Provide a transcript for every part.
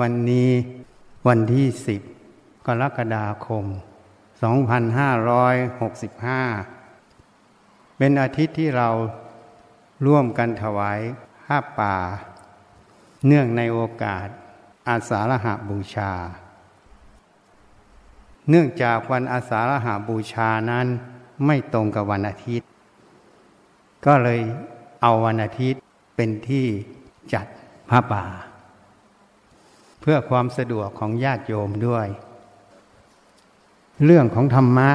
วันนี้วันที่สิบกรกฎาคม 2565 เป็นอาทิตย์ที่เราร่วมกันถวายผ้าป่า เนื่องในโอกาสอาสาฬหาบูชา เนื่องจากวันอาสาฬหาบูชานั้นไม่ตรงกับวันอาทิตย์ ก็เลยเอาวันอาทิตย์เป็นที่จัดผ้าป่า เพื่อความสะดวกของญาติโยมด้วย เรื่องของธรรมะ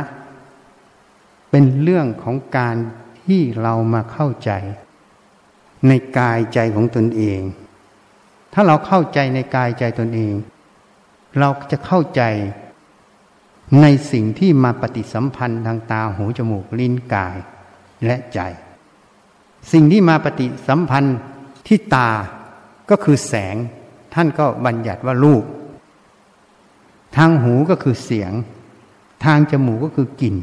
เป็นเรื่องของการที่เรามาเข้าใจ ในกายใจของตนเอง ถ้าเราเข้าใจในกายใจตนเอง เราจะเข้าใจในสิ่งที่มาปฏิสัมพันธ์ทางตาหูจมูกลิ้นกายและใจ สิ่งที่มาปฏิสัมพันธ์ที่ตาก็คือแสง ท่านก็บัญญัติว่ารูป ทางหูก็คือเสียง ทางจมูกก็คือกลิ่น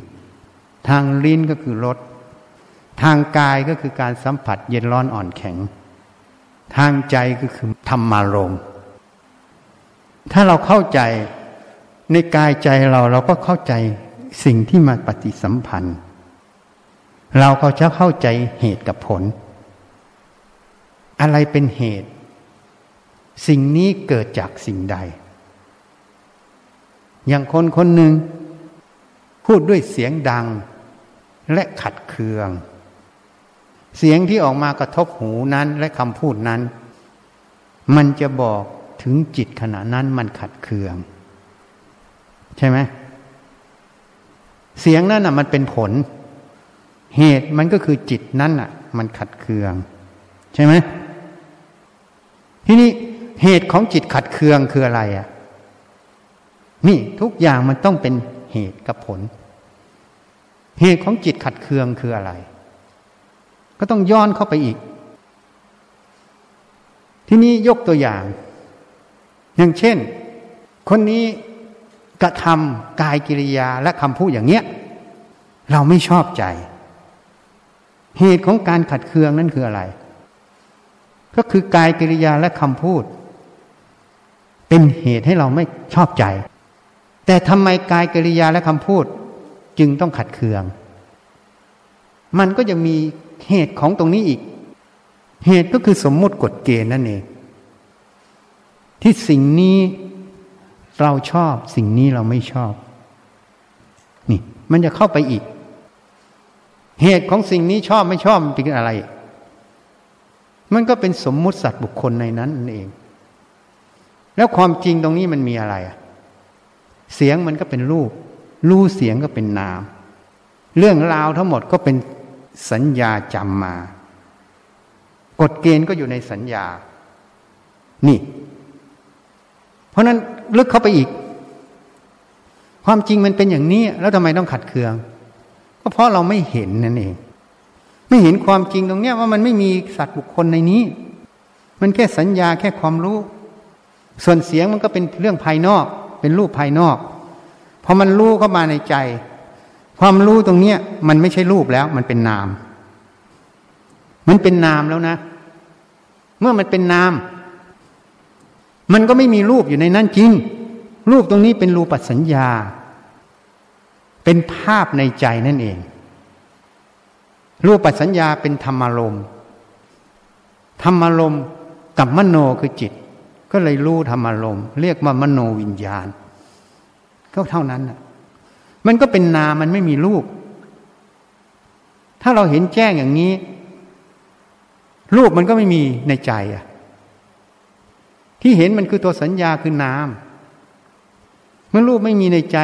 ทางลิ้นก็คือรส ทางกายก็คือการสัมผัสเย็นร้อนอ่อนแข็ง ทางใจก็คือธรรมารมถ้าเราเข้าใจในกายใจเราเราก็เข้าใจสิ่งที่มาปฏิสัมพันธ์ เราก็จะเข้าใจเหตุกับผล อะไรเป็นเหตุ สิ่งนี้เกิดจากสิ่งใด อย่างคนคนหนึ่ง พูดด้วยเสียงดังและขัดเคือง เสียงที่ออกมากระทบหูนั้นและคำพูดนั้น มันจะบอกถึงจิตขณะนั้นมันขัดเคือง ใช่ไหมเสียงนั่นอะ มันเป็นผล เหตุมันก็คือจิตนั่นอะ มันขัดเคือง ใช่ไหมทีนี้ เหตุของจิตขัดเคืองคืออะไรอะ นี่ทุกอย่างมันต้องเป็นเหตุกับผล เหตุของจิตขัดเคืองคืออะไร ก็ต้องย้อนเข้าไปอีก ที่นี้ยกตัวอย่าง อย่างเช่น คนนี้กระทำกายกิริยาและคำพูดอย่างเนี้ย เราไม่ชอบใจ เหตุของการขัดเคืองนั่นคืออะไร ก็คือกายกิริยาและคำพูด เป็นเหตุให้เราไม่ชอบใจ แต่ทำไมกายกิริยาและคำพูดจึงต้องขัดเคือง มันก็ยังมีเหตุของตรงนี้อีก เหตุก็คือสมมติกฎเกณฑ์นั่นเอง ที่สิ่งนี้เราชอบสิ่งนี้เราไม่ชอบ นี่ มันจะเข้าไปอีก เหตุของสิ่งนี้ชอบไม่ชอบเป็นอะไร มันก็เป็นสมมุติสัตว์บุคคลในนั้นนั่นเอง แล้วความจริงตรงนี้มันมีอะไร เสียงมันก็เป็นรูป รูเสียงก็เป็นนาม เรื่องราวทั้งหมดก็เป็นสัญญาจำมา กฎเกณฑ์ก็อยู่ในสัญญา นี่ เพราะนั้นลึกเข้าไปอีก ความจริงมันเป็นอย่างนี้ แล้วทำไมต้องขัดเคือง ก็เพราะเราไม่เห็นนั่นเอง ไม่เห็นความจริงตรงเนี้ยว่ามันไม่มีสัตว์บุคคลในนี้ มันแค่สัญญาแค่ความรู้ ส่วนเสียงมันก็เป็นเรื่องภายนอก เป็นรูปภายนอกพอมันรู้เข้ามาในใจ ความรู้ตรงเนี้ย มันไม่ใช่รูปแล้ว มันเป็นนาม มันเป็นนามแล้วนะ เมื่อมันเป็นนาม มันก็ไม่มีรูปอยู่ในนั้นจริง รูปตรงนี้เป็นรูปปัสัญญา เป็นภาพในใจนั่นเอง รูปปัสัญญาเป็นธรรมารมธรรมารมกับมโนคือจิต ก็เลยรู้ธรรมารมเรียกว่ามโนวิญญาณ ก็เท่านั้นน่ะมันก็เป็นนามันไม่มีรูป ถ้าเราเห็นแจ้งอย่างนี้ รูปมันก็ไม่มีในใจอะ ที่เห็นมันคือตัวสัญญาคือนามเมื่อรูปไม่มีในใจ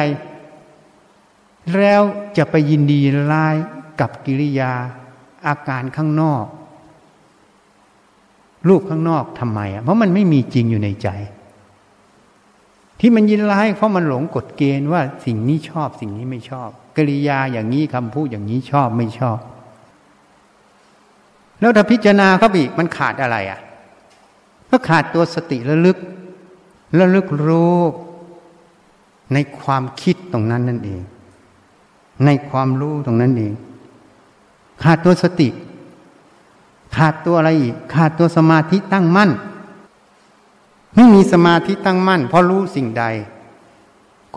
แล้วจะไปยินดีร้ายกับกิริยาอาการข้างนอก รูปข้างนอกทำไมอะเพราะมันไม่มีจริงอยู่ในใจ ที่มันยินร้ายเพราะมันหลงกฎเกณฑ์ว่าสิ่งนี้ชอบสิ่งนี้ไม่ชอบกิริยาอย่างนี้คำพูดอย่างนี้ชอบไม่ชอบ แล้วถ้าพิจารณาเขาอีกมันขาดอะไรอะ ก็ขาดตัวสติระลึกระลึกรู้ในความคิดตรงนั้นนั่นเอง ในความรู้ตรงนั้นเอง ขาดตัวสติ ขาดตัวอะไรอีกขาดตัวสมาธิตั้งมั่น ไม่มีสมาธิตั้งมั่นเพราะรู้สิ่งใด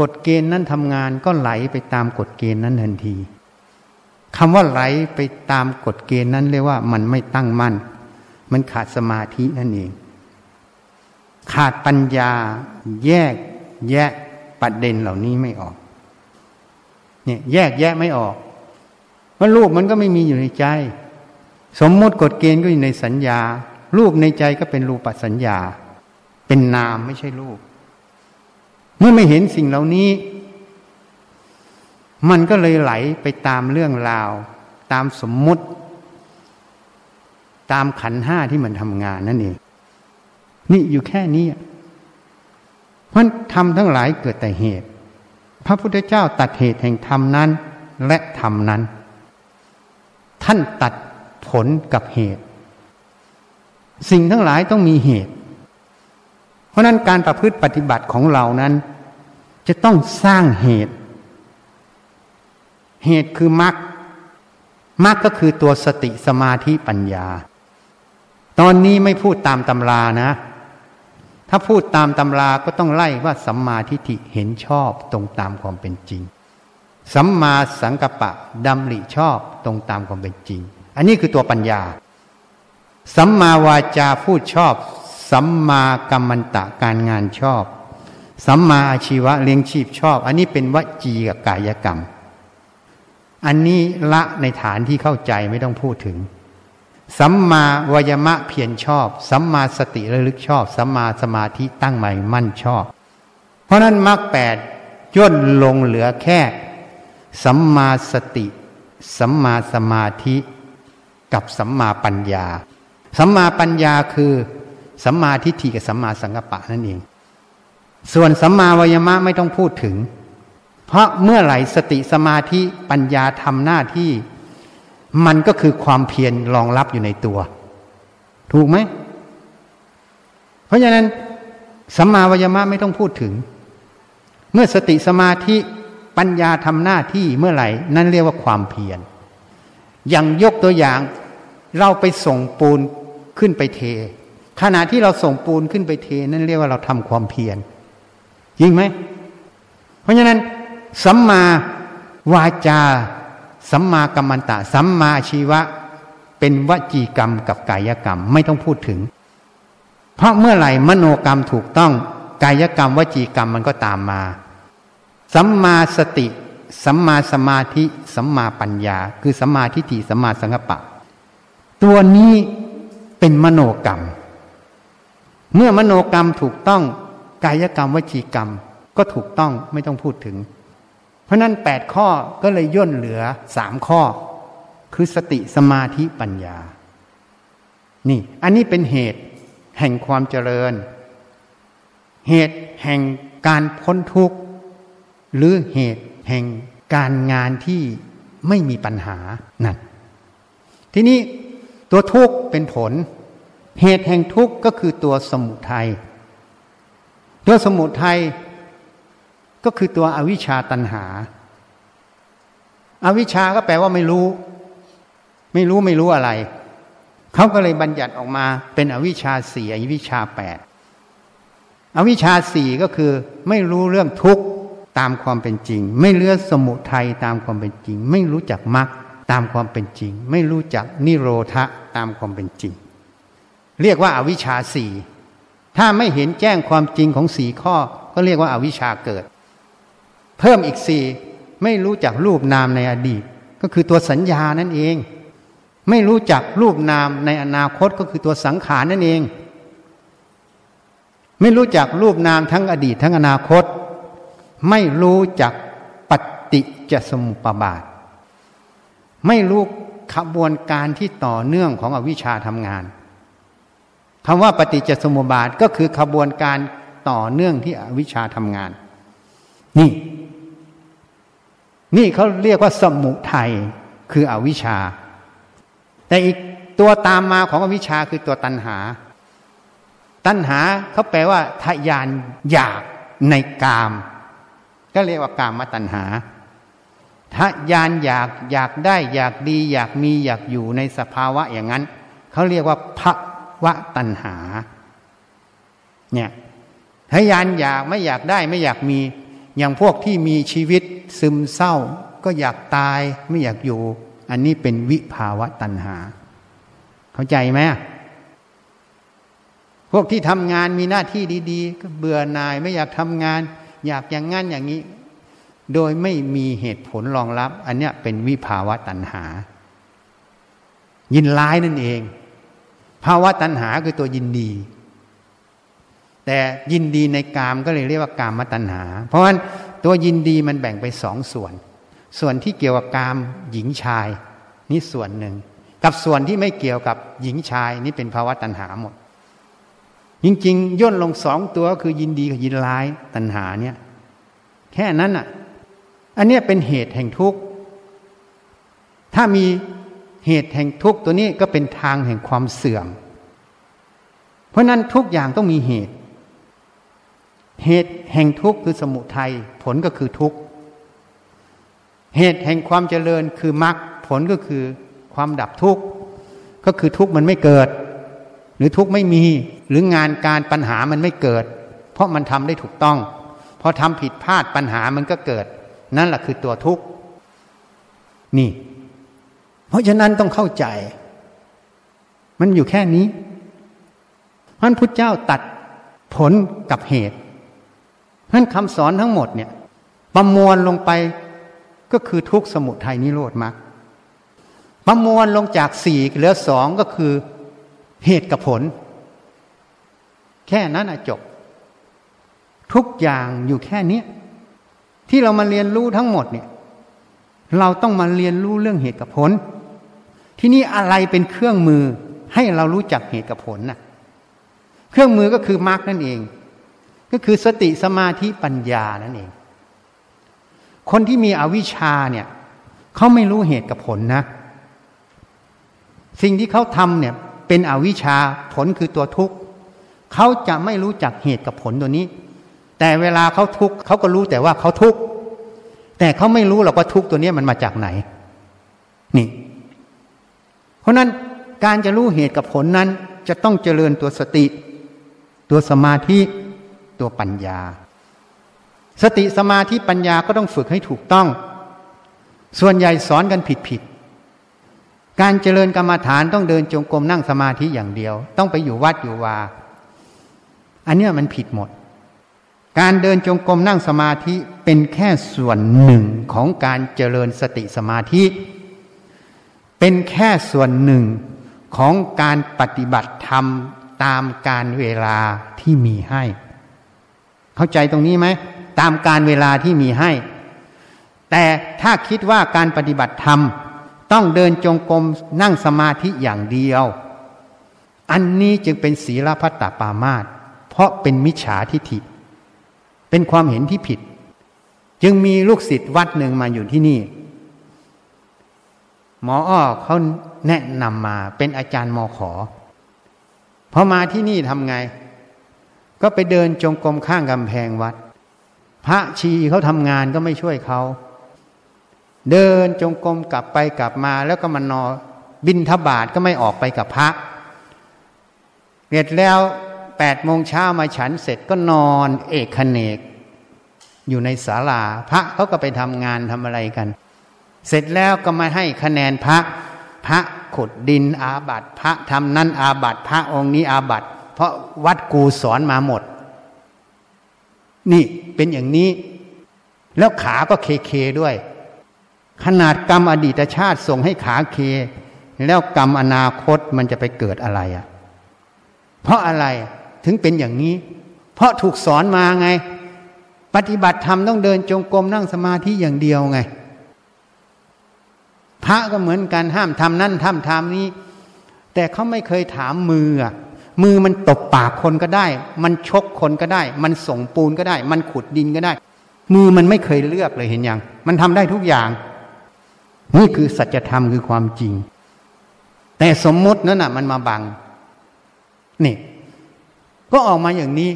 กฎเกณฑ์นั้นทำงานก็ไหลไปตามกฎเกณฑ์นั้นทันทีคำว่าไหลไปตามกฎเกณฑ์นั้นเรียกว่ามันไม่ตั้งมั่น มันขาดสมาธินั่นเอง ขาดปัญญาแยกแยะประเด็นเหล่านี้ไม่ออก เนี่ยแยกแยะไม่ออกว่ารูปมันก็ไม่มีอยู่ในใจ สมมติกฎเกณฑ์ก็อยู่ในสัญญา รูปในใจก็เป็นรูปสัญญา เป็นนามไม่ใช่รูป เมื่อไม่เห็นสิ่งเหล่านี้ มันก็เลยไหลไปตามเรื่องราว ตามสมมุติ ตามขันห้าที่มันทำงานนั่นเองนี่อยู่แค่นี้ เพราะทำทั้งหลายเกิดแต่เหตุ พระพุทธเจ้าตัดเหตุแห่งธรรมนั้น และธรรมนั้น ท่านตัด ผลกับเหตุ สิ่งทั้งหลายต้องมีเหตุ เพราะนั้นการประพฤติปฏิบัติของเรานั้น จะต้องสร้างเหตุ เหตุคือมรรคมรรคก็คือตัวสติสมาธิปัญญา ตอนนี้ไม่พูดตามตำรานะ ถ้าพูดตามตำราก็ต้องไล่ว่าสัมมาทิฏฐิเห็นชอบตรงตามความเป็นจริง สัมมาสังกัปปะดำริชอบตรงตามความเป็นจริง อันนี้คือตัวปัญญา สัมมาวาจาพูดชอบ สัมมากรรมันตะการงานชอบ สัมมาอาชีวะเลี้ยงชีพชอบ อันนี้เป็นวจีกับกายกรรม อันนี้ละในฐานที่เข้าใจไม่ต้องพูดถึง สัมมาวายมะเพียรชอบ สัมมาสติระลึกชอบ สัมมาสมาธิตั้งใหม่มั่นชอบ เพราะนั้นมรรคแปดย่นลงเหลือแค่ สัมมาสติ สัมมาสมาธิ กับสัมมาปัญญา สัมมาปัญญาคือสัมมาทิฏฐิกับสัมมาสังกัปปะนั่นเอง ส่วนสัมมาวายมะไม่ต้องพูดถึง เพราะเมื่อไหร่สติสมาธิปัญญาทำหน้าที่ มันก็คือความเพียรรองรับอยู่ในตัว ถูกไหม เพราะฉะนั้นสัมมาวายมะไม่ต้องพูดถึง เมื่อสติสมาธิปัญญาทำหน้าที่เมื่อไหร่ นั่นเรียกว่าความเพียร อย่างยกตัวอย่าง เราไปส่งปูนขึ้นไปเท ขณะที่เราส่งปูนขึ้นไปเท นั่นเรียกว่าเราทำความเพียรจริงไหม เพราะฉะนั้นสัมมาวาจา สัมมากัมมันตะ สัมมาชีวะ เป็นวจีกรรมกับกายกรรมไม่ต้องพูดถึง เพราะเมื่อไหร่มโนกรรมถูกต้องกายกรรมวจีกรรมมันก็ตามมา สัมมาสติ สัมมาสมาธิ สัมมาปัญญา คือสัมมาทิฏฐิสัมมาสังกปะ ตัวนี้เป็นมโนกรรม เมื่อมโนกรรมถูกต้องกายกรรมวจีกรรมก็ถูกต้องไม่ต้องพูดถึง เพราะนั้นแปดข้อก็เลยย่นเหลือสามข้อ คือสติสมาธิปัญญา นี่ อันนี้เป็นเหตุแห่งความเจริญ เหตุแห่งการพ้นทุกข์ หรือเหตุ แห่งการงานที่ไม่มีปัญหานั่นทีนี้ตัวทุกข์เป็นผล เหตุแห่งทุกข์ก็คือตัวสมุทยัยตัวสมุทัยก็คือตัวอวิชชาตันหาอาวิชชาก็แปลว่าไม่รู้ ไม่รู้ไม่รู้อะไร เขาก็เลยบัญญัติออกมาเป็นอวิชชาสี่อวิชชาแปดอวิชชาสี่ก็คือไม่รู้เรื่องทุกข์ ตามความเป็นจริง ไม่เลือกสมุทัยตามความเป็นจริง ไม่รู้จักมรรคตามความเป็นจริง ไม่รู้จักนิโรธะตามความเป็นจริง เรียกว่าอาวิชชาสี่ถ้าไม่เห็นแจ้งความจริงของสี่ข้อ ก็เรียกว่าอาวิชชาเกิด เพิ่มอีกสี่ไม่รู้จักรูปนามในอดีต ก็คือตัวสัญญานั่นเอง ไม่รู้จักรูปนามในอนาคตก็คือตัวสังขารนั่นเอง ไม่รู้จักรูปนามทั้งอดีตทั้งอนาคต ไม่รู้จักปฏิจสมุปบาท ไม่รู้ขบวนการที่ต่อเนื่องของอวิชชาทำงานคำว่าปฏิจจสมุปบาทก็คือขบวนการต่อเนื่องที่อวิชชาทำงาน นี่ นี่เขาเรียกว่าสมุทัยคืออวิชชา แต่อีกตัวตามมาของอวิชชาคือตัวตัณหา ตัณหาเขาแปลว่าทยานอยากในกาม ก็เรียกว่ากามมาตัณหาทยานอยากอยากได้อยากดี อยากมีอยากอยู่ในสภาวะอย่างนั้น เขาเรียกว่าภวะตัณหา เนี่ยทยานอยากไม่อยากได้ไม่อยากมี อย่างพวกที่มีชีวิตซึมเศร้า ก็อยากตายไม่อยากอยู่ อันนี้เป็นวิภาวะตัณหา เข้าใจไหมพวกที่ทำงานมีหน้าที่ดี ๆ ก็เบื่อหน่ายไม่อยากทำงาน อยากอย่างงั้นอย่างนี้ โดยไม่มีเหตุผลรองรับ อันเนี้ยเป็นวิภาวะตัณหา ยินร้ายนั่นเอง ภาวะตัณหาคือตัวยินดี แต่ยินดีในกามก็เลยเรียกว่ากามตัณหา เพราะฉะนั้นตัวยินดีมันแบ่งไปสองส่วน ส่วนที่เกี่ยวกับกามหญิงชายนี่ส่วนหนึ่ง กับส่วนที่ไม่เกี่ยวกับหญิงชายนี่เป็นภาวะตัณหาหมด จริงๆย่นลงสองตัวคือยินดีกับยินร้ายตัณหาเนี่ย แค่นั้นอะ อันนี้เป็นเหตุแห่งทุกข์ถ้ามีเหตุแห่งทุกข์ตัวนี้ก็เป็นทางแห่งความเสื่อม เพราะนั้นทุกอย่างต้องมีเหตุ เหตุแห่งทุกข์คือสมุทัยผลก็คือทุกข์เหตุแห่งความเจริญคือมรรคผลก็คือความดับทุกข์ก็คือทุกข์มันไม่เกิด หรือทุกข์ไม่มีหรืองานการปัญหามันไม่เกิด เพราะมันทำได้ถูกต้องพอทำผิดพลาดปัญหามันก็เกิด นั่นแหละคือตัวทุกข์นี่ เพราะฉะนั้นต้องเข้าใจ มันอยู่แค่นี้พระพุทธเจ้าตัดผลกับเหตุเพราะคำสอนทั้งหมดเนี่ยประมวลลงไปก็คือทุกสมุทัยนิโรธมรรคประมวลลงจากสี่เหลือสองก็คือ เหตุกับผล แค่นั้นจบ ทุกอย่างอยู่แค่นี้ที่เรามาเรียนรู้ทั้งหมดเนี่ย เราต้องมาเรียนรู้เรื่องเหตุกับผล ที่นี่อะไรเป็นเครื่องมือให้เรารู้จักเหตุกับผลน่ะ เครื่องมือก็คือมรรคนั่นเอง ก็คือสติสมาธิปัญญานั่นเอง คนที่มีอวิชชาเนี่ยเขาไม่รู้เหตุกับผลนะ สิ่งที่เขาทำเนี่ย เป็นอวิชชาผลคือตัวทุกข์เขาจะไม่รู้จักเหตุกับผลตัวนี้ แต่เวลาเขาทุกข์เขาก็รู้แต่ว่าเขาทุกข์แต่เขาไม่รู้หรอกว่าทุกข์ตัวนี้มันมาจากไหน นี่ เพราะนั้นการจะรู้เหตุกับผลนั้น จะต้องเจริญตัวสติ ตัวสมาธิตัวปัญญา สติสมาธิปัญญาก็ต้องฝึกให้ถูกต้อง ส่วนใหญ่สอนกันผิดผิด การเจริญกรรมฐานต้องเดินจงกรมนั่งสมาธิอย่างเดียว ต้องไปอยู่วัดอยู่วา อันเนี้ยมันผิดหมด การเดินจงกรมนั่งสมาธิเป็นแค่ส่วนหนึ่งของการเจริญสติสมาธิ เป็นแค่ส่วนหนึ่งของการปฏิบัติธรรมตามการเวลาที่มีให้ เข้าใจตรงนี้ไหม ตามการเวลาที่มีให้ แต่ถ้าคิดว่าการปฏิบัติธรรม ต้องเดินจงกรมนั่งสมาธิอย่างเดียว อันนี้จึงเป็นศีลพัตตปามาตเพราะเป็นมิจฉาทิฐิ เป็นความเห็นที่ผิด จึงมีลูกศิษย์วัดหนึ่งมาอยู่ที่นี่ หมออ้อเขาแนะนำมาเป็นอาจารย์มอขอพอมาที่นี่ทำไง ก็ไปเดินจงกรมข้างกำแพงวัด พระชีเขาทำงานก็ไม่ช่วยเขา เดินจงกรมกลับไปกลับมา แล้วก็มานอนบินทบาทก็ไม่ออกไปกับพระเสร็จแล้วแปดโมงเช้ามาฉันเสร็จก็นอนเอกขเนก อยู่ในศาลาพระเขาก็ไปทำงานทำอะไรกัน เสร็จแล้วก็มาให้คะแนนพระ พระขุดดินอาบัตพระทำนั้นอาบัตพระองค์นี้อาบัตเพราะวัดกูสอนมาหมด นี่เป็นอย่างนี้ แล้วขาก็เคเคด้วย ขนาดกรรมอดีตชาติส่งให้ขาเค แล้วกรรมอนาคตมันจะไปเกิดอะไรอะ เพราะอะไรถึงเป็นอย่างนี้ เพราะถูกสอนมาไง ปฏิบัติธรรมต้องเดินจงกรมนั่งสมาธิอย่างเดียวไง พระก็เหมือนกันห้ามทำนั่นทำทำนี้ แต่เขาไม่เคยถามมือมือมันตบปากคนก็ได้ มันชกคนก็ได้ มันส่งปูนก็ได้ มันขุดดินก็ได้ มือมันไม่เคยเลือกเลยเห็นยัง มันทำได้ทุกอย่าง นี่คือสัจธรรมคือความจริง แต่สมมตินั่นน่ะ มันมาบัง นี่ ก็ออกมาอย่างนี้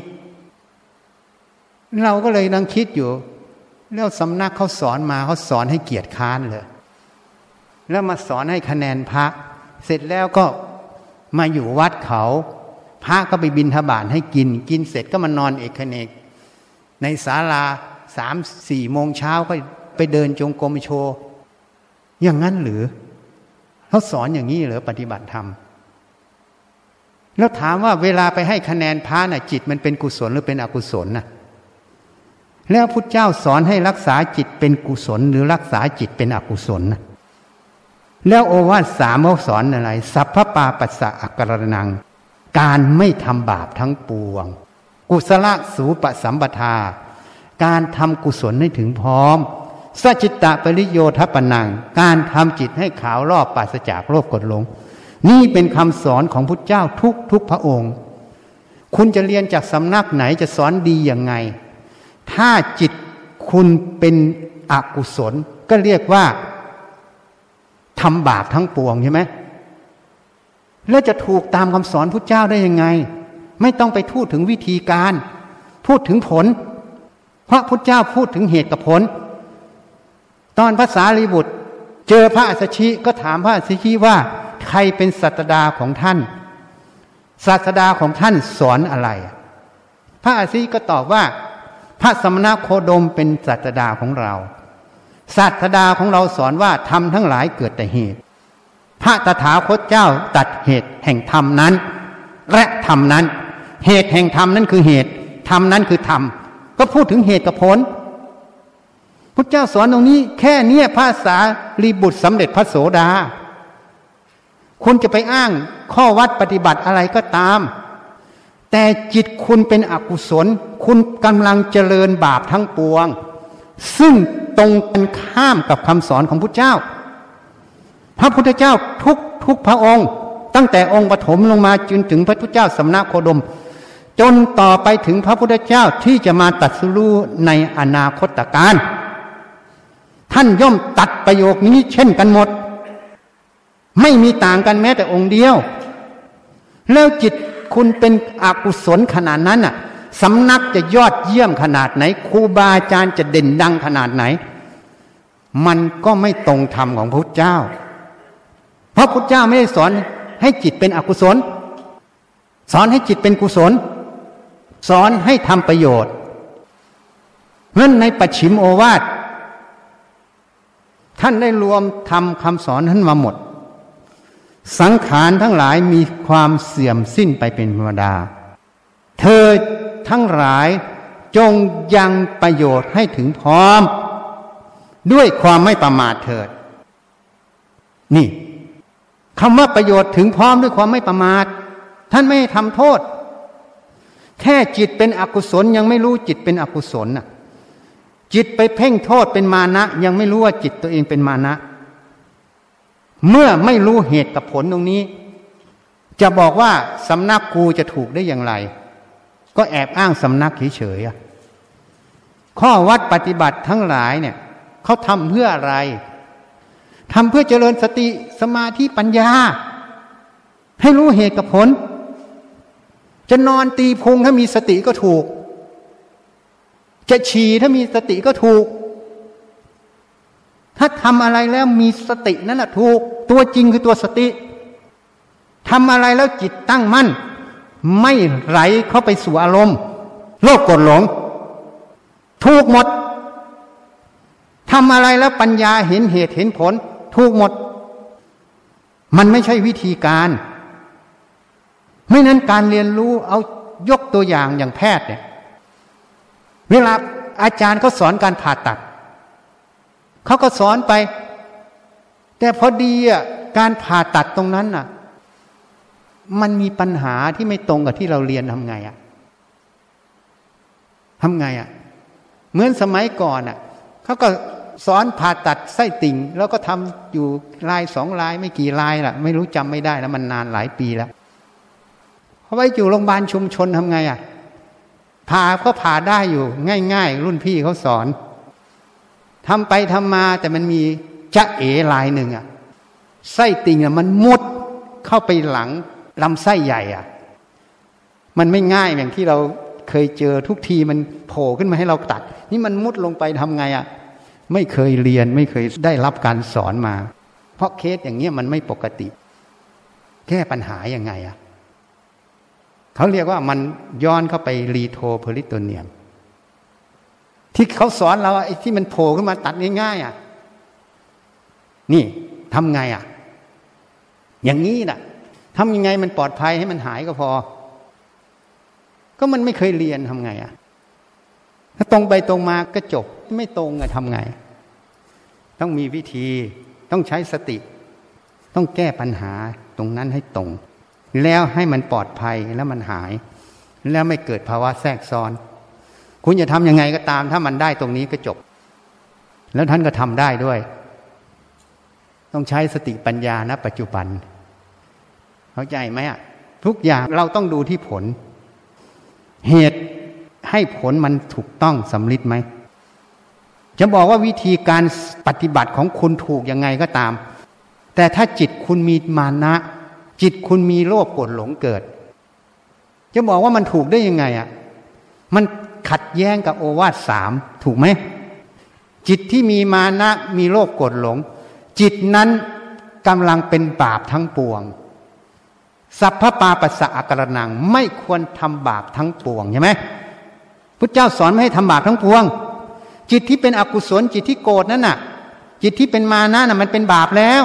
เราก็เลยนั่งคิดอยู่ แล้วสำนักเขาสอนมาเขาสอนให้เกียรติค้านเลย แล้วมาสอนให้คะแนนพระ เสร็จแล้วก็มาอยู่วัดเขา พระก็ไปบินทบาทให้กิน กินเสร็จก็มานอนเอกเนก ในศาลาสามสี่โมงเช้าก็ไปเดินจงกรมโชว์ อย่างนั้นหรือเขาสอนอย่างนี้หรือปฏิบัติธรรมแล้วถามว่าเวลาไปให้คะแนนพระน่ะจิตมันเป็นกุศลหรือเป็นอกุศลน่ะ แล้วพุทธเจ้าสอนให้รักษาจิตเป็นกุศล หรือรักษาจิตเป็นอกุศลน่ะแล้วโอวาทสามเขาสอนอะไร สัพพปาปัสสะอักรนัง การไม่ทำบาปทั้งปวง กุศลสูปสัมปทา การทำกุศลให้ถึงพร้อม สัจิตตปริโยทัปนัง การทำจิตให้ขาวรอบปราศจากโลภกดหลง นี่เป็นคำสอนของพุทธเจ้าทุกทุกพระองค์ คุณจะเรียนจากสำนักไหนจะสอนดีอยังไง ถ้าจิตคุณเป็นอกุศล ก็เรียกว่าทำบาปทั้งปวงใช่ไหมแล้วจะถูกตามคำสอนพุทธเจ้าได้ยังไง ไม่ต้องไปพูดถึงวิธีการ พูดถึงผล เพราะพุทธเจ้าพูดถึงเหตุกับผล ตอนภาษาลีบุตร เจอพระอัสชิก็ถามพระอัสชิว่า ใครเป็นศาสดาของท่าน ศาสดาของท่านสอนอะไร พระอัสชิก็ตอบว่า พระสมณโคดมเป็นศาสดาของเรา ศาสดาของเราสอนว่าทำทั้งหลายเกิดแต่เหตุ พระตถาคตเจ้าตัดเหตุแห่งธรรมนั้น และธรรมนั้น เหตุแห่งธรรมนั้นคือเหตุธรรมนั้นคือธรรมก็พูดถึงเหตุกับผล พุทธเจ้าสอนตรงนี้ แค่เนี้ยภาษารีบุตรสำเร็จพระโสดา คุณจะไปอ้างข้อวัดปฏิบัติอะไรก็ตาม แต่จิตคุณเป็นอกุศล คุณกำลังเจริญบาปทั้งปวง ซึ่งตรงกันข้ามกับคำสอนของพุทธเจ้า พระพุทธเจ้าทุกทุกพระองค์ ตั้งแต่องค์ปฐมลงมาจนถึงพระพุทธเจ้าสำนักโคดมจนต่อไปถึงพระพุทธเจ้าที่จะมาตัดสู้ในอนาคตการ ท่านย่อมตัดประโยคนี้เช่นกันหมด ไม่มีต่างกันแม้แต่องค์เดียว แล้วจิตคุณเป็นอกุศลขนาดนั้นน่ะสำนักจะยอดเยี่ยมขนาดไหนครูบาอาจารย์จะเด่นดังขนาดไหน มันก็ไม่ตรงธรรมของพระเจ้า เพราะพระเจ้าไม่ได้สอนให้จิตเป็นอกุศล สอนให้จิตเป็นกุศล สอนให้ทำประโยชน์เพราะในปัจฉิมโอวาท ท่านได้รวมทำคำสอนท่านมาหมด สังขารทั้งหลายมีความเสื่อมสิ้นไปเป็นธรรมดา เธอทั้งหลายจงยังประโยชน์ให้ถึงพร้อม ด้วยความไม่ประมาทเถิด นี่คำว่าประโยชน์ถึงพร้อมด้วยความไม่ประมาท ท่านไม่ทำโทษ แค่จิตเป็นอกุศลยังไม่รู้จิตเป็นอกุศลน่ะ จิตไปเพ่งโทษเป็นมานะ ยังไม่รู้ว่าจิตตัวเองเป็นมานะ เมื่อไม่รู้เหตุกับผลตรงนี้ จะบอกว่าสำนักกูจะถูกได้อย่างไร ก็แอบอ้างสำนักเฉยๆข้อวัดปฏิบัติทั้งหลายเนี่ยเขาทำเพื่ออะไรทำเพื่อเจริญสติสมาธิปัญญา ให้รู้เหตุกับผล จะนอนตีพุงถ้ามีสติก็ถูก จะฉี่ถ้ามีสติก็ถูก ถ้าทำอะไรแล้วมีสตินั่นแหละถูก ตัวจริงคือตัวสติทำอะไรแล้วจิตตั้งมั่น ไม่ไหลเข้าไปสู่อารมณ์ โลกกดหลง ถูกหมดทำอะไรแล้วปัญญาเห็นเหตุเห็นผล ถูกหมด มันไม่ใช่วิธีการ ไม่นั้นการเรียนรู้เอายกตัวอย่างอย่างแพทย์เนี่ย เวลาอาจารย์เขาสอนการผ่าตัด เขาก็สอนไป แต่พอดีอะการผ่าตัดตรงนั้นน่ะ มันมีปัญหาที่ไม่ตรงกับที่เราเรียนทำไงอะทำไงอะ เหมือนสมัยก่อนอะเขาก็สอนผ่าตัดไส้ติ่ง แล้วก็ทำอยู่ลายสองลายไม่กี่ลายล่ะ ไม่รู้จำไม่ได้แล้วมันนานหลายปีแล้วเพราไว้อยู่โรงพยาบาลชุมชนทำไงอะ ผ่าก็ผ่าได้อยู่ ง่าย ๆ รุ่นพี่เขาสอนทำไปทำมาแต่มันมีจะเอลายหนึ่งอะไส้ติ่งอะมันมุดเข้าไปหลังลำไส้ใหญ่อะมันไม่ง่ายอย่างที่เราเคยเจอทุกทีมันโผล่ขึ้นมาให้เราตัด นี่มันมุดลงไปทำไงอะไม่เคยเรียนไม่เคยได้รับการสอนมา เพราะเคสอย่างเงี้ยมันไม่ปกติ แก้ปัญหายังไงอะ เขาเรียกว่ามันย้อนเข้าไปรีโทเพลิโตเนียม ที่เขาสอนเราไอ้ที่มันโผล่ขึ้นมาตัดง่ายๆอะ นี่ทำไงอะ อย่างนี้น่ะทำยังไงมันปลอดภัยให้มันหายก็พอ ก็มันไม่เคยเรียนทำไงอะ ถ้าตรงไปตรงมาก็จบ ไม่ตรงอะทำไง ต้องมีวิธี ต้องใช้สติ ต้องแก้ปัญหาตรงนั้นให้ตรง แล้วให้มันปลอดภัยแล้วมันหาย แล้วไม่เกิดภาวะแทรกซ้อน คุณจะทำยังไงก็ตาม ถ้ามันได้ตรงนี้ก็จบ แล้วท่านก็ทำได้ด้วย ต้องใช้สติปัญญาณปัจจุบัน เข้าใจไหมอะทุกอย่างเราต้องดูที่ผล เหตุให้ผลมันถูกต้องสำลิดไหมจะบอกว่าวิธีการปฏิบัติของคุณถูกยังไงก็ตาม แต่ถ้าจิตคุณมีมานะ จิตคุณมีโลภโกรธหลงเกิด จะบอกว่ามันถูกได้ยังไงอะ มันขัดแย้งกับโอวาทสามถูกไหม จิตที่มีมานะมีโลภโกรธหลง จิตนั้นกำลังเป็นบาปทั้งปวง สัพพปาปัสสะอักรนังไม่ควรทำบาปทั้งปวงใช่ไหมพุทธเจ้าสอนไม่ให้ทำบาปทั้งปวง จิตที่เป็นอกุศลจิตที่โกรธนั่นน่ะ จิตที่เป็นมานะน่ะมันเป็นบาปแล้ว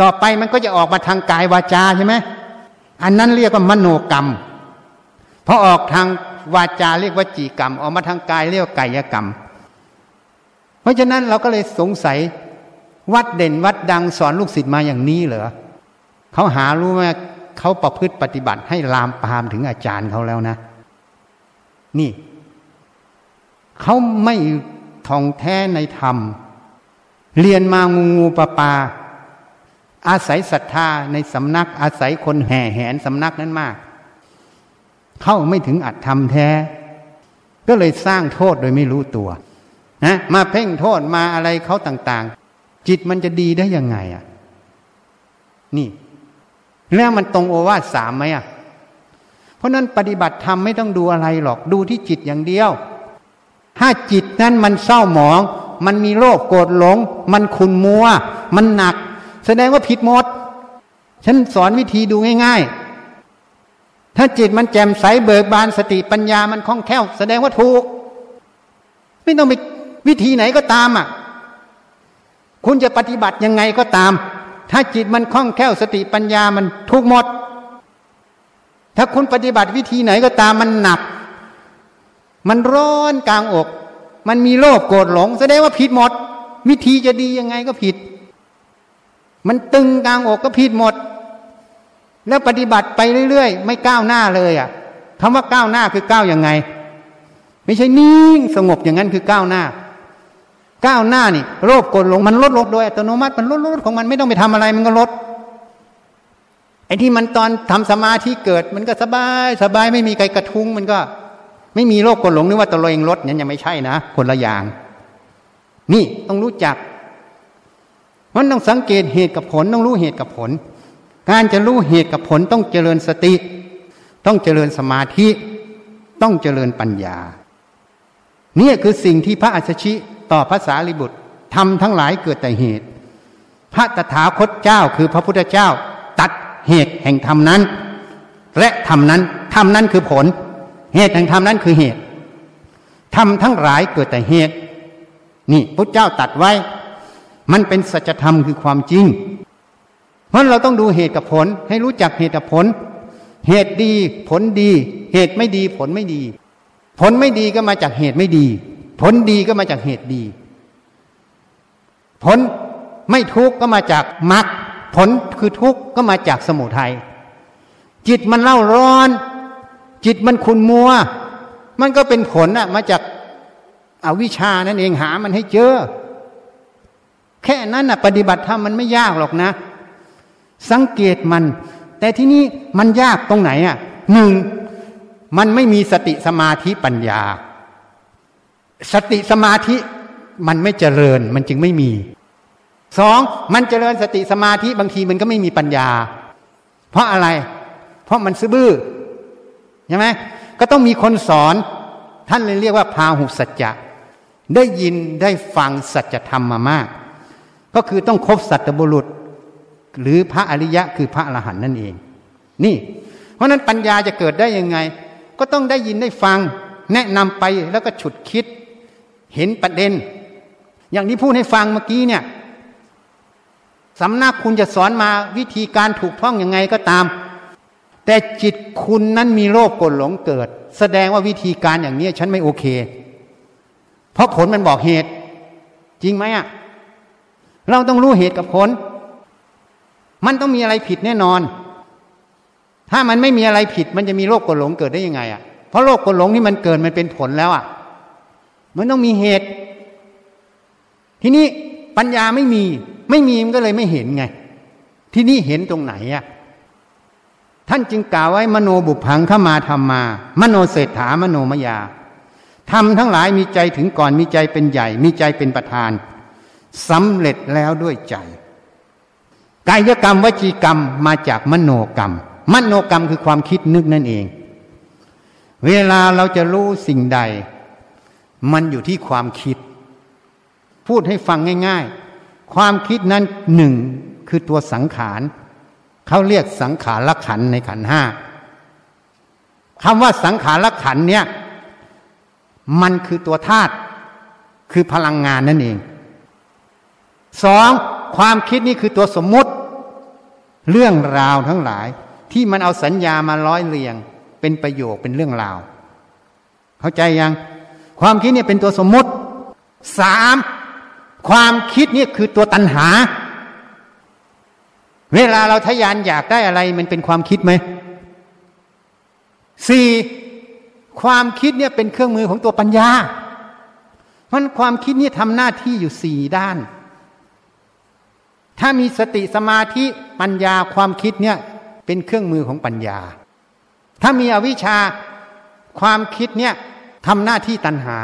ต่อไปมันก็จะออกมาทางกายวาจาใช่ไหมอันนั้นเรียกว่ามโนกรรมพอออกทางวาจาเรียกว่าจีกรรม ออกมาทางกายเรียกว่ากายกรรม เพราะฉะนั้นเราก็เลยสงสัยวัดเด่นวัดดังสอนลูกศิษย์มาอย่างนี้เหรอเขาหารู้ว่าเขาประพฤติปฏิบัติให้ลามปามถึงอาจารย์เขาแล้วนะ นี่ เขาไม่ท่องแท้ในธรรม เรียนมางูงูปลาปา อาศัยศรัทธาในสำนัก อาศัยคนแห่แหนสำนักนั้นมาก เข้าไม่ถึงอัตธรรมแท้ ก็เลยสร้างโทษโดยไม่รู้ตัวนะมาเพ่งโทษมาอะไรเขาต่าง ๆ จิตมันจะดีได้ยังไงอะ นี่แล้วมันตรงโอวาทสามไหมอะ เพราะนั้นปฏิบัติธรรมไม่ต้องดูอะไรหรอกดูที่จิตอย่างเดียว ถ้าจิตนั้นมันเศร้าหมอง มันมีโรคโกรธหลง มันขุนมัว มันหนัก แสดงว่าผิดหมด ฉันสอนวิธีดูง่าย ๆ ถ้าจิตมันแจ่มใสเบิกบานสติปัญญามันคล่องแคล่ว แสดงว่าถูก ไม่ต้องไปวิธีไหนก็ตามอะ คุณจะปฏิบัติยังไงก็ตาม ถ้าจิตมันคล่องแคล่วสติปัญญามันทุกหมด ถ้าคุณปฏิบัติวิธีไหนก็ตามมันหนัก มันร้อนกลางอก มันมีโลภโกรธหลง แสดงว่าผิดหมด วิธีจะดียังไงก็ผิด มันตึงกลางอกก็ผิดหมด แล้วปฏิบัติไปเรื่อยๆ ไม่ก้าวหน้าเลยอะคำว่าก้าวหน้าคือก้าวยังไง ไม่ใช่นิ่งสงบอย่างนั้นคือก้าวหน้า ก้าวหน้านี่โลภกรธหลงมันลดลดโดยอัตโนมัติมันลดลดของมันไม่ต้องไปทำอะไรมันก็ลดไอ้ที่มันตอนทำสมาธิเกิด มันก็สบายสบายไม่มีใครกระทุ้งมันก็ ไม่มีโรคกดหลงนึกว่าตัวเองลดนั้นยังไม่ใช่นะคนละอย่าง นี่ต้องรู้จัก มันต้องสังเกตเหตุกับผลต้องรู้เหตุกับผล การจะรู้เหตุกับผลต้องเจริญสติ ต้องเจริญสมาธิ ต้องเจริญปัญญา เนี่ยคือสิ่งที่พระอัจฉริต่อภาษาลิบุตรทำทั้งหลายเกิดแต่เหตุ พระตถาคตเจ้าคือพระพุทธเจ้า ตัดเหตุแห่งธรรมนั้น และธรรมนั้นธรรมนั้นคือผล เหตุแห่งธรรมนั้นคือเหตุธรรมทั้งหลายเกิดแต่เหตุ นี่พระเจ้าตัดไว้ มันเป็นสัจธรรมคือความจริง เพราะเราต้องดูเหตุกับผล ให้รู้จักเหตุกับผล เหตุดีผลดี เหตุไม่ดีผลไม่ดี ผลไม่ดีก็มาจากเหตุไม่ดี ผลดีก็มาจากเหตุดี ผลไม่ทุกข์ก็มาจากมรรคผลคือทุกข์ก็มาจากสมุทัยจิตมันเล่าร้อน จิตมันขุนมัว มันก็เป็นผลอะมาจากอาวิชานั่นเองหามันให้เจอ แค่นั้นอะปฏิบัติธรรมมันไม่ยากหรอกนะ สังเกตมัน แต่ที่นี้มันยากตรงไหนอะหนึ่งมันไม่มีสติสมาธิปัญญา สติสมาธิมันไม่เจริญมันจึงไม่มีสองมันเจริญสติสมาธิบางทีมันก็ไม่มีปัญญา เพราะอะไร เพราะมันซื่อใช่ไหมก็ต้องมีคนสอน ท่านเลยเรียกว่าพาหุสัจจะ ได้ยินได้ฟังสัจธรรมมามาก ก็คือต้องครบสัตบุรุษ หรือพระอริยะคือพระอรหันต์นั่นเอง นี่ เพราะนั้นปัญญาจะเกิดได้ยังไง ก็ต้องได้ยินได้ฟัง แนะนำไปแล้วก็ฉุดคิด เห็นประเด็น อย่างที่พูดให้ฟังเมื่อกี้เนี่ยสำนักคุณจะสอนมาวิธีการถูกท่องยังไงก็ตาม แต่จิตคุณนั้นมีโรคกดหลงเกิด แสดงว่าวิธีการอย่างนี้ฉันไม่โอเค เพราะผลมันบอกเหตุ จริงไหมอะ เราต้องรู้เหตุกับผล มันต้องมีอะไรผิดแน่นอน ถ้ามันไม่มีอะไรผิด มันจะมีโรคกดหลงเกิดได้ยังไงอะเพราะโรคกดหลงที่มันเกิดมันเป็นผลแล้วอะ มันต้องมีเหตุ ทีนี้ปัญญาไม่มี ไม่มีมันก็เลยไม่เห็นไง ที่นี่เห็นตรงไหนอะท่านจึงกล่าวไว้มโนบุพังเข้ามาทำมา มโนเศรษฐามโนมยาทำทั้งหลายมีใจถึงก่อนมีใจเป็นใหญ่ มีใจเป็นประธาน สำเร็จแล้วด้วยใจ กายกรรมวจีกรรมมาจากมโนกรรม มโนกรรมคือความคิดนึกนั่นเอง เวลาเราจะรู้สิ่งใด มันอยู่ที่ความคิด พูดให้ฟังง่าย ๆ ความคิดนั้นหนึ่งคือตัวสังขารเขาเรียกสังขารขันในขันห้าคำว่าสังขารขันเนี่ย มันคือตัวธาตุคือพลังงานนั่นเอง สองความคิดนี่คือตัวสมมุติ เรื่องราวทั้งหลาย ที่มันเอาสัญญามาร้อยเรียง เป็นประโยคเป็นเรื่องราว เข้าใจยัง ความคิดเนี่ยเป็นตัวสมมุติสามความคิดนี่คือตัวตัณหา เวลาเราทยานอยากได้อะไรมันเป็นความคิดไหมสี่ความคิดเนี่ยเป็นเครื่องมือของตัวปัญญา เพราะความคิดนี่ทำหน้าที่อยู่สี่ด้าน ถ้ามีสติสมาธิปัญญาความคิดเนี่ยเป็นเครื่องมือของปัญญา ถ้ามีอวิชชาความคิดเนี่ยทำหน้าที่ตัณหา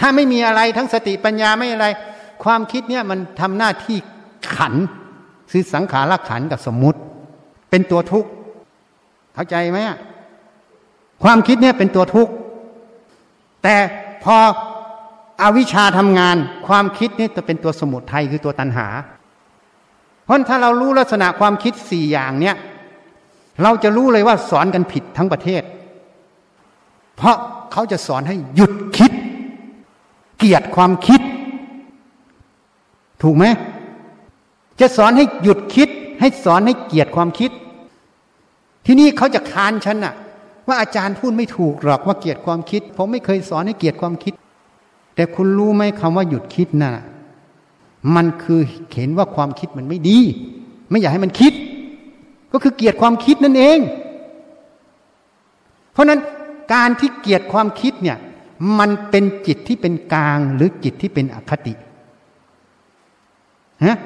ถ้าไม่มีอะไรทั้งสติปัญญาไม่อะไร ความคิดเนี่ยมันทำหน้าที่ขันคือสังขารขันกับสมมุติ เป็นตัวทุกข์เข้าใจไหมความคิดเนี่ยเป็นตัวทุกข์แต่พอ อาวิชาทำงาน ความคิดนี่จะเป็นตัวสมุทัยคือตัวตัณหา เพราะถ้าเรารู้ลักษณะความคิดสี่อย่างเนี่ยเราจะรู้เลยว่าสอนกันผิดทั้งประเทศ เพราะเขาจะสอนให้หยุดคิด เกียดความคิด ถูกไหมจะสอนให้หยุดคิด ให้สอนให้เกียดความคิด ที่นี่เขาจะคานฉันอะว่าอาจารย์พูดไม่ถูกหรอกว่าเกียดความคิด ผมไม่เคยสอนให้เกียดความคิด แต่คุณรู้ไหมคำว่าหยุดคิดนะ่ะ มันคือเห็นว่าความคิดมันไม่ดี ไม่อยากให้มันคิด ก็คือเกลียดความคิดนั่นเอง เพราะนั้นการที่เกลียดความคิดเนี่ย มันเป็นจิตที่เป็นกลางหรือจิตที่เป็นอคติฮะ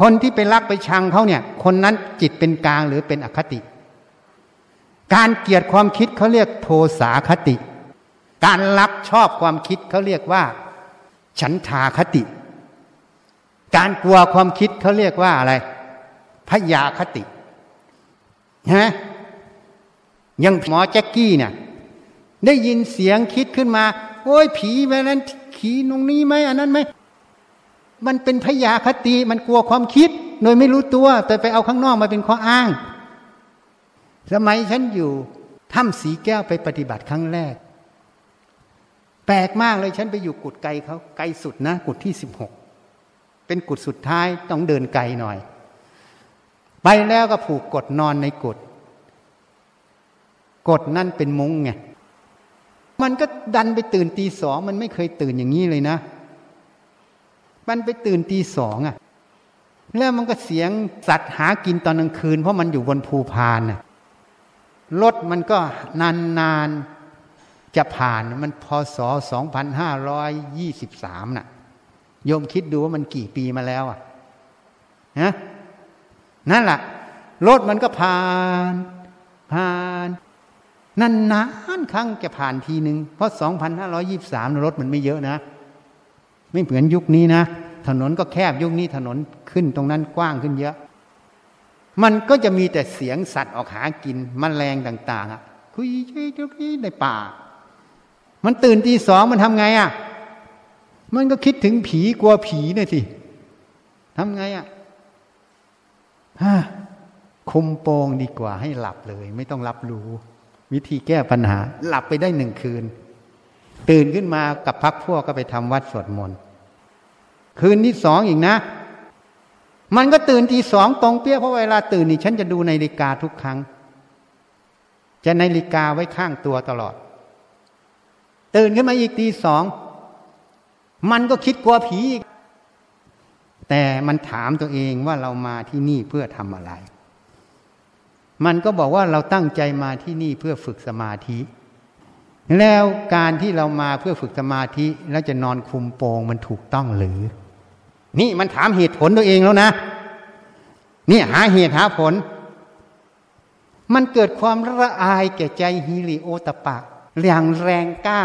คนที่ไปรักไปชังเขาเนี่ย คนนั้นจิตเป็นกลางหรือเป็นอคติ การเกลียดความคิดเขาเรียกโทสาคติ การรักชอบความคิดเขาเรียกว่า ฉันทาคติ การกลัวความคิดเขาเรียกว่าอะไรพยาคติฮะยังหมอแจ็กกี้เนี่ยได้ยินเสียงคิดขึ้นมา โอ้ยผีไปนั้นขีตรงนี้ไหมอันนั้นไหมมันเป็นพยาคติมันกลัวความคิด โดยไม่รู้ตัว แต่ไปเอาข้างนอกมาเป็นข้ออ้าง สมัยฉันอยู่ถ้ำสีแก้วไปปฏิบัติครั้งแรก แปลกมากเลยฉันไปอยู่กุดไกลเขาไกลสุดนะ กุดที่สิบหกเป็นกุดสุดท้ายต้องเดินไกลหน่อย ไปแล้วก็ผูกกดนอนในกุดกดนั่นเป็นมุ้งไงมันก็ดันไปตื่นตีสองมันไม่เคยตื่นอย่างนี้เลยนะ มันไปตื่นตีสองอะ่ะ แล้วมันก็เสียงสัตว์หากินตอนกลางคืน เพราะมันอยู่บนภูพานน่ะรถมันก็นานๆ จะผ่านมันพศ2523น่ะ โยมคิดดูว่ามันกี่ปีมาแล้วอะฮะนั่นแหละรถมันก็ผ่าน ผ่านนั่นนานครั้งจะผ่านทีหนึ่งเพราะ2523รถมันไม่เยอะนะ ไม่เหมือนยุคนี้นะ ถนนก็แคบยุคนี้ถนนขึ้นตรงนั้นกว้างขึ้นเยอะ มันก็จะมีแต่เสียงสัตว์ออกหากินมแมลงต่าง ๆ อะคุยในป่า มันตื่นตีสองมันทำไงอะ มันก็คิดถึงผีกลัวผีเนี่ยสิทำไงอะคุมโปงดีกว่าให้หลับเลย ไม่ต้องรับรู้ วิธีแก้ปัญหา หลับไปได้หนึ่งคืน ตื่นขึ้นมากับพักพวกก็ไปทำวัดสวดมนต์คืนที่สองอีกนะ มันก็ตื่นทีสองตรงเปี้ยเพราะเวลาตื่นนี่ฉันจะดูนาฬิกาทุกครั้ง จะนาฬิกาไว้ข้างตัวตลอด ตื่นขึ้นมาอีกทีสอง มันก็คิดกลัวผีอีก แต่มันถามตัวเองว่าเรามาที่นี่เพื่อทำอะไร มันก็บอกว่าเราตั้งใจมาที่นี่เพื่อฝึกสมาธิ แล้วการที่เรามาเพื่อฝึกสมาธิแล้วจะนอนคุมโปงมันถูกต้องหรือ นี่มันถามเหตุผลตัวเองแล้วนะ นี่หาเหตุหาผลมันเกิดความละอายแก่ใจฮิริโอตปะ อย่างแรงกล้า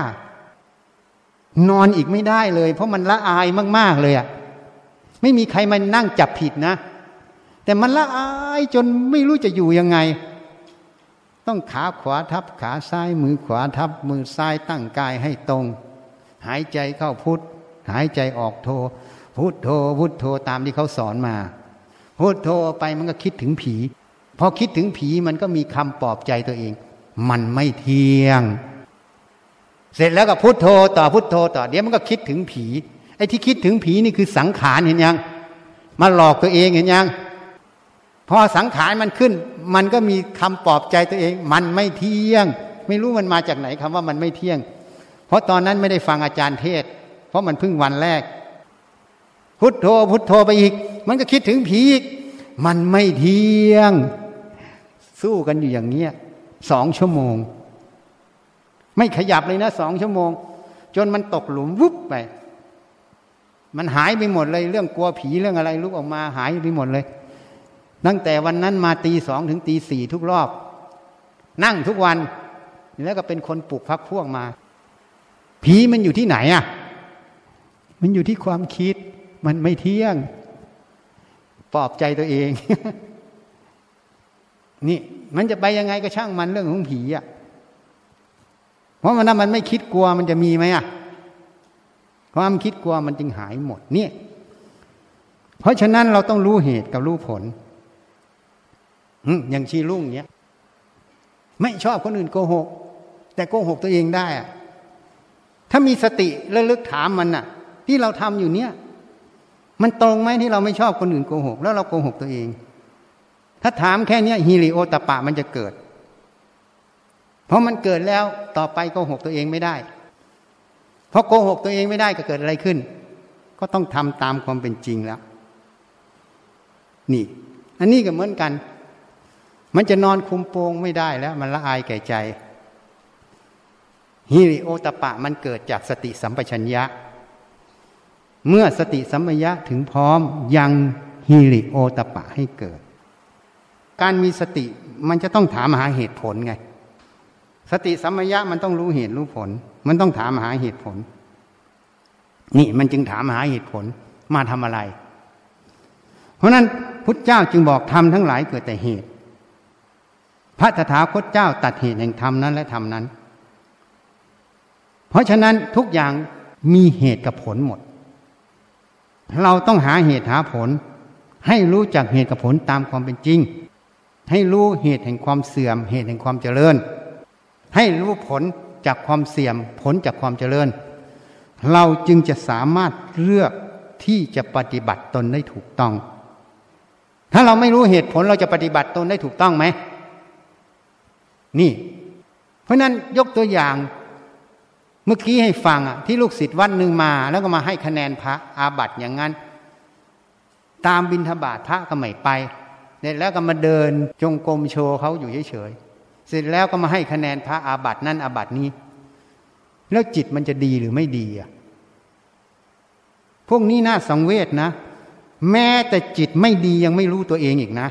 นอนอีกไม่ได้เลย เพราะมันละอายมาก ๆ เลยอะไม่มีใครมานั่งจับผิดนะ แต่มันละอายจนไม่รู้จะอยู่ยังไง ต้องขาขวาทับขาซ้ายมือขวาทับ มือซ้ายตั้งกายให้ตรง หายใจเข้าพุทธหายใจออกโท พุทโธพุทโธตามที่เขาสอนมา พุทโธไปมันก็คิดถึงผีพอคิดถึงผีมันก็มีคำปลอบใจตัวเอง มันไม่เที่ยง เสร็จแล้วก็พุทโธต่อพุทโธต่อเดี๋ยวมันก็คิดถึงผีไอ้ที่คิดถึงผีนี่คือสังขารเห็นยังมาหลอกตัวเองเห็นยังพอสังขารมันขึ้น มันก็มีคำปลอบใจตัวเอง มันไม่เที่ยง ไม่รู้มันมาจากไหนคำว่ามันไม่เที่ยง เพราะตอนนั้นไม่ได้ฟังอาจารย์เทศ เพราะมันเพิ่งวันแรก พุทโธพุทโธไปอีก มันก็คิดถึงผีอีก มันไม่เที่ยง สู้กันอยู่อย่างเงี้ยสองชั่วโมง ไม่ขยับเลยนะสองชั่วโมง จนมันตกหลุมวุบไป มันหายไปหมดเลย เรื่องกลัวผีเรื่องอะไรลุกออกมาหายไปหมดเลย ตั้งแต่วันนั้นมาตีสองถึงตีสี่ทุกรอบ นั่งทุกวันแล้วก็เป็นคนปลุกพักพวกมา ผีมันอยู่ที่ไหนอะ มันอยู่ที่ความคิด มันไม่เที่ยงปลอบใจตัวเอง นี่ มันจะไปยังไงก็ช่างมันเรื่องของผีอะ ราะมันนั้นมันไม่คิดกลัวมันจะมีไหมอะความคิดกลัวมันจึงหายหมดเนี่ย เพราะฉะนั้นเราต้องรู้เหตุกับรู้ผลอย่างชีรุ่งเนี้ยไม่ชอบคนอื่นโกหก แต่โกหกตัวเองได้อะถ้ามีสติระลึกถามมันน่ะ ที่เราทำอยู่เนี้ยมันตรงไหมที่เราไม่ชอบคนอื่นโกหก แล้วเราโกหกตัวเอง ถ้าถามแค่เนี้ยฮิริโอตปะมันจะเกิด เพราะมันเกิดแล้วต่อไปโกหกตัวเองไม่ได้ เพราะโกหกตัวเองไม่ได้ก็เกิดอะไรขึ้น ก็ต้องทำตามความเป็นจริงแล้ว นี่ อันนี้ก็เหมือนกัน มันจะนอนคุมโปงไม่ได้แล้ว มันละอายแก่ใจฮิริโอตปะมันเกิดจากสติสัมปชัญญะ เมื่อสติสัมปชัญญะถึงพร้อมยังฮิริโอตปะให้เกิด การมีสติมันจะต้องถามหาเหตุผลไง สติสัมปชัญญะมันต้องรู้เหตุรู้ผล มันต้องถามหาเหตุผล นี่มันจึงถามหาเหตุผลมาทำอะไร เพราะนั้นพุทธเจ้าจึงบอกทำทั้งหลายเกิดแต่เหตุ พระตถาคตเจ้าตัดเหตุแห่งธรรมนั้นและธรรมนั้น เพราะฉะนั้นทุกอย่างมีเหตุกับผลหมด เราต้องหาเหตุหาผล ให้รู้จักเหตุกับผลตามความเป็นจริง ให้รู้เหตุแห่งความเสื่อม เหตุแห่งความเจริญ ให้รู้ผลจากความเสี่ยมผลจากความเจริญ เราจึงจะสามารถเลือกที่จะปฏิบัติตนได้ถูกต้อง ถ้าเราไม่รู้เหตุผลเราจะปฏิบัติตนได้ถูกต้องไหม นี่ เพราะนั้นยกตัวอย่างเมื่อกี้ให้ฟังอะที่ลูกศิษย์วัดหนึ่งมา แล้วก็มาให้คะแนนพระอาบัติอย่างนั้น ตามบินทบาทพระก็ไม่ไปเสร็จแล้วก็มาเดินจงกรมโชว์เขาอยู่เฉย เสร็จแล้วก็มาให้คะแนนพระอาบัตินั่นอาบัตินี้ แล้วจิตมันจะดีหรือไม่ดีอะพวกนี้น่าสังเวชนะ แม้แต่จิตไม่ดียังไม่รู้ตัวเองอีกนะ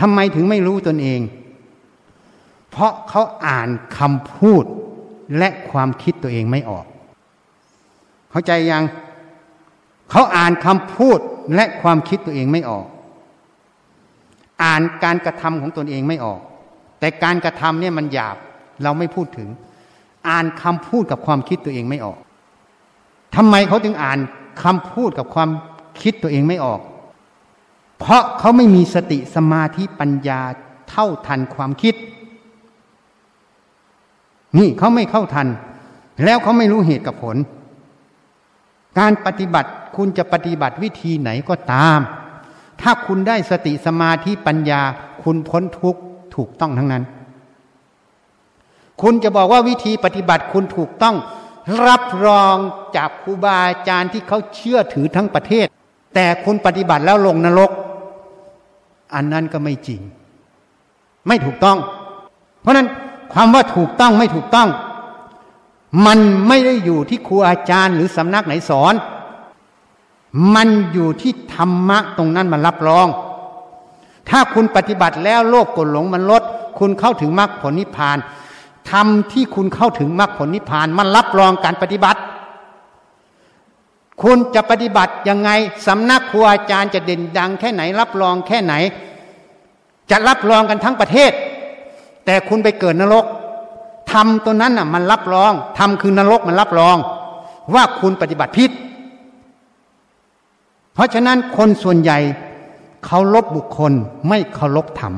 ทำไมถึงไม่รู้ตนเอง เพราะเขาอ่านคำพูดและความคิดตัวเองไม่ออก เข้าใจยัง เขาอ่านคำพูดและความคิดตัวเองไม่ออก อ่านการกระทำของตนเองไม่ออก แต่การกระทำเนี่ยมันหยาบเราไม่พูดถึง อ่านคำพูดกับความคิดตัวเองไม่ออกทำไมเขาถึงอ่านคำพูดกับความคิดตัวเองไม่ออก เพราะเขาไม่มีสติสมาธิปัญญาเท่าทันความคิด นี่เขาไม่เข้าทัน แล้วเขาไม่รู้เหตุกับผล การปฏิบัติคุณจะปฏิบัติวิธีไหนก็ตาม ถ้าคุณได้สติสมาธิปัญญา คุณพ้นทุกข์ถูกต้องทั้งนั้น คุณจะบอกว่าวิธีปฏิบัติคุณถูกต้อง รับรองจากครูบาอาจารย์ที่เขาเชื่อถือทั้งประเทศ แต่คุณปฏิบัติแล้วลงนรก อันนั้นก็ไม่จริง ไม่ถูกต้อง เพราะนั้นความว่าถูกต้องไม่ถูกต้อง มันไม่ได้อยู่ที่ครูอาจารย์หรือสำนักไหนสอน มันอยู่ที่ธรรมะตรงนั้นมันรับรอง ถ้าคุณปฏิบัติแล้วโลกกดหลงมันลด คุณเข้าถึงมรรคผลนิพพานทำที่คุณเข้าถึงมรรคผลนิพพาน มันรับรองการปฏิบัติ คุณจะปฏิบัติยังไงสำนักครูอาจารย์จะเด่นดังแค่ไหน รับรองแค่ไหน จะรับรองกันทั้งประเทศ แต่คุณไปเกิดนรกทำตัวนั้นน่ะมันรับรองทำคือนรกมันรับรอง ว่าคุณปฏิบัติผิด ราะฉะนั้นคนส่วนใหญ่เคารพบุคคลไม่เคารพธรรม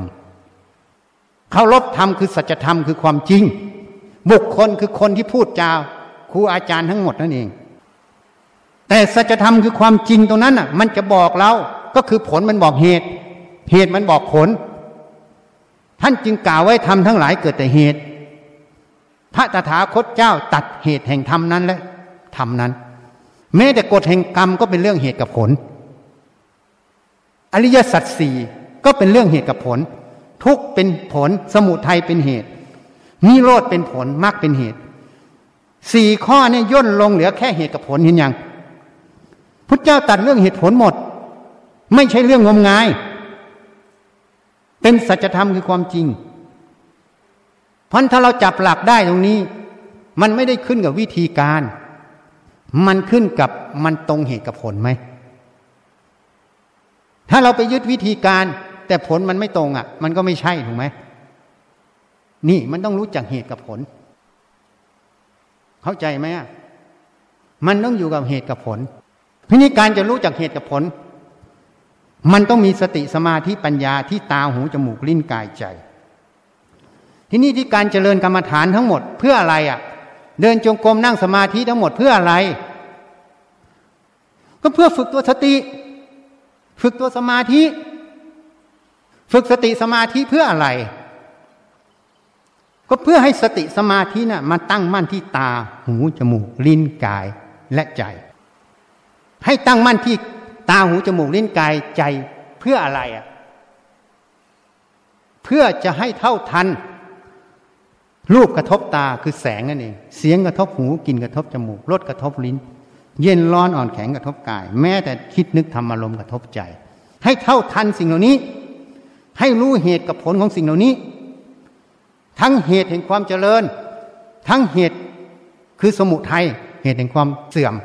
เคารพธรรมคือสัจธรรมคือความจริง บุคคลคือคนที่พูดจาครูอาจารย์ทั้งหมดนั่นเอง แต่สัจธรรมคือความจริงตรงนั้นอะ มันจะบอกเราก็คือผลมันบอกเหตุ เหตุมันบอกผล ท่านจึงกล่าวไว้ทำทั้งหลายเกิดแต่เหตุ พระตถาคตเจ้าตัดเหตุแห่งธรรมนั้นและธรรมนั้น แม้แต่กฎแห่งกรรมก็เป็นเรื่องเหตุกับผล อริยสัจสี่ก็เป็นเรื่องเหตุกับผล ทุกเป็นผลสมุทัยเป็นเหตุนิโรธเป็นผลมรรคเป็นเหตุสี่ข้อเนี่ยย่นลงเหลือแค่เหตุกับผลเห็นยังพุทธเจ้าตัดเรื่องเหตุผลหมด ไม่ใช่เรื่องงมงาย เป็นสัจธรรมคือความจริงเพราะถ้าเราจับหลักได้ตรงนี้ มันไม่ได้ขึ้นกับวิธีการ มันขึ้นกับมันตรงเหตุกับผลไหม ถ้าเราไปยึดวิธีการ แต่ผลมันไม่ตรงอะ มันก็ไม่ใช่ถูกไหมนี่มันต้องรู้จักเหตุกับผล เข้าใจไหมอะมันต้องอยู่กับเหตุกับผลทีนี้การจะรู้จักเหตุกับผล มันต้องมีสติสมาธิปัญญาที่ตาหูจมูกลิ้นกายใจ ที่นี้ที่การเจริญกรรมฐานทั้งหมดเพื่ออะไรอะ เดินจงกรมนั่งสมาธิทั้งหมดเพื่ออะไร ก็เพื่อฝึกตัวสติ ฝึกตัวสมาธิ ฝึกสติสมาธิเพื่ออะไร ก็เพื่อให้สติสมาธินะ่ะมาตั้งมั่นที่ตา หูจมูก ลิ้นกายและใจ ให้ตั้งมั่นที่ตาหูจมูกลิ้นกายใจเพื่ออะไรอะ เพื่อจะให้เท่าทัน รูปกระทบตาคือแสงนั่นเอง เสียงกระทบหูกลิ่นกระทบจมูกรสกระทบลิ้น เย็นร้อนอ่อนแข็งกระทบกาย แม้แต่คิดนึกทำอารมณ์กระทบใจ ให้เท่าทันสิ่งเหล่านี้ ให้รู้เหตุกับผลของสิ่งเหล่านี้ ทั้งเหตุแห่งความเจริญ ทั้งเหตุคือสมุทัยเหตุแห่งความเสื่อม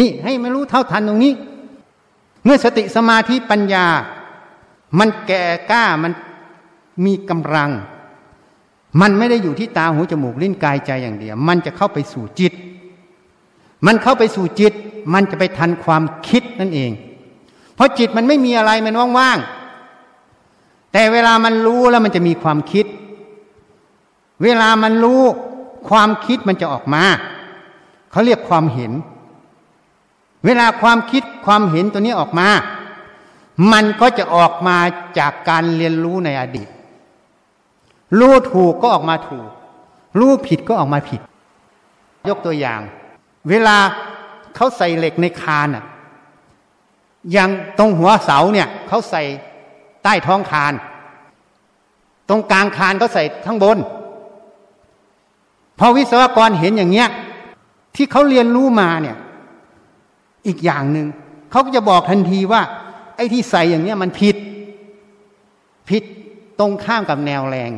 นี่ให้ไม่รู้เท่าทันตรงนี้ เมื่อสติสมาธิปัญญา มันแก่กล้ามันมีกำลัง มันไม่ได้อยู่ที่ตาหูจมูกลิ้นกายใจอย่างเดียว มันจะเข้าไปสู่จิต มันเข้าไปสู่จิต มันจะไปทันความคิดนั่นเอง เพราะจิตมันไม่มีอะไรมันว่างๆ แต่เวลามันรู้แล้วมันจะมีความคิด เวลามันรู้ความคิดมันจะออกมา เขาเรียกความเห็น เวลาความคิดความเห็นตัวนี้ออกมา มันก็จะออกมาจากการเรียนรู้ในอดีต รู้ถูกก็ออกมาถูก รู้ผิดก็ออกมาผิด ยกตัวอย่าง เวลาเขาใส่เหล็กในคานอะอย่างตรงหัวเสาเนี่ยเขาใส่ใต้ท้องคาน ตรงกลางคานก็ใส่ข้างบน พอวิศวกรเห็นอย่างเงี้ย ที่เขาเรียนรู้มาเนี่ย อีกอย่างหนึ่งเขาก็จะบอกทันทีว่า ไอ้ที่ใส่อย่างเนี้ยมันผิด ผิดตรงข้ามกับแนวแรง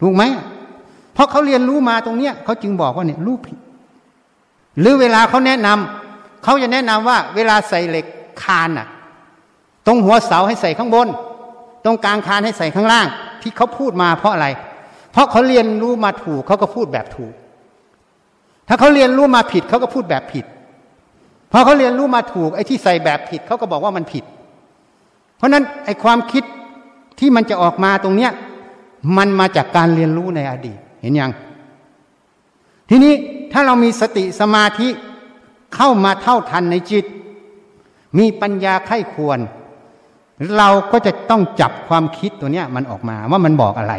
ถูกไหมเพราะเขาเรียนรู้มาตรงเนี้ยเขาจึงบอกว่าเนี่ยรู้ผิด หรือเวลาเขาแนะนำเขาจะแนะนำว่า เวลาใส่เหล็กคานอะ ตรงหัวเสาให้ใส่ข้างบน ตรงกลางคานให้ใส่ข้างล่าง ที่เขาพูดมาเพราะอะไร เพราะเขาเรียนรู้มาถูกเขาก็พูดแบบถูก ถ้าเขาเรียนรู้มาผิดเขาก็พูดแบบผิดเพพอเขาเรียนรู้มาถูกไอ้ที่ใส่แบบผิดเขาก็บอกว่ามันผิด เพราะนั้นไอ้ความคิดที่มันจะออกมาตรงเนี้ยมันมาจากการเรียนรู้ในอดีต เห็นยัง ทีนี้ถ้าเรามีสติสมาธิเข้ามาเท่าทันในจิต มีปัญญาไข้ควร เราก็จะต้องจับความคิดตัวเนี้ยมันออกมาว่ามันบอกอะไร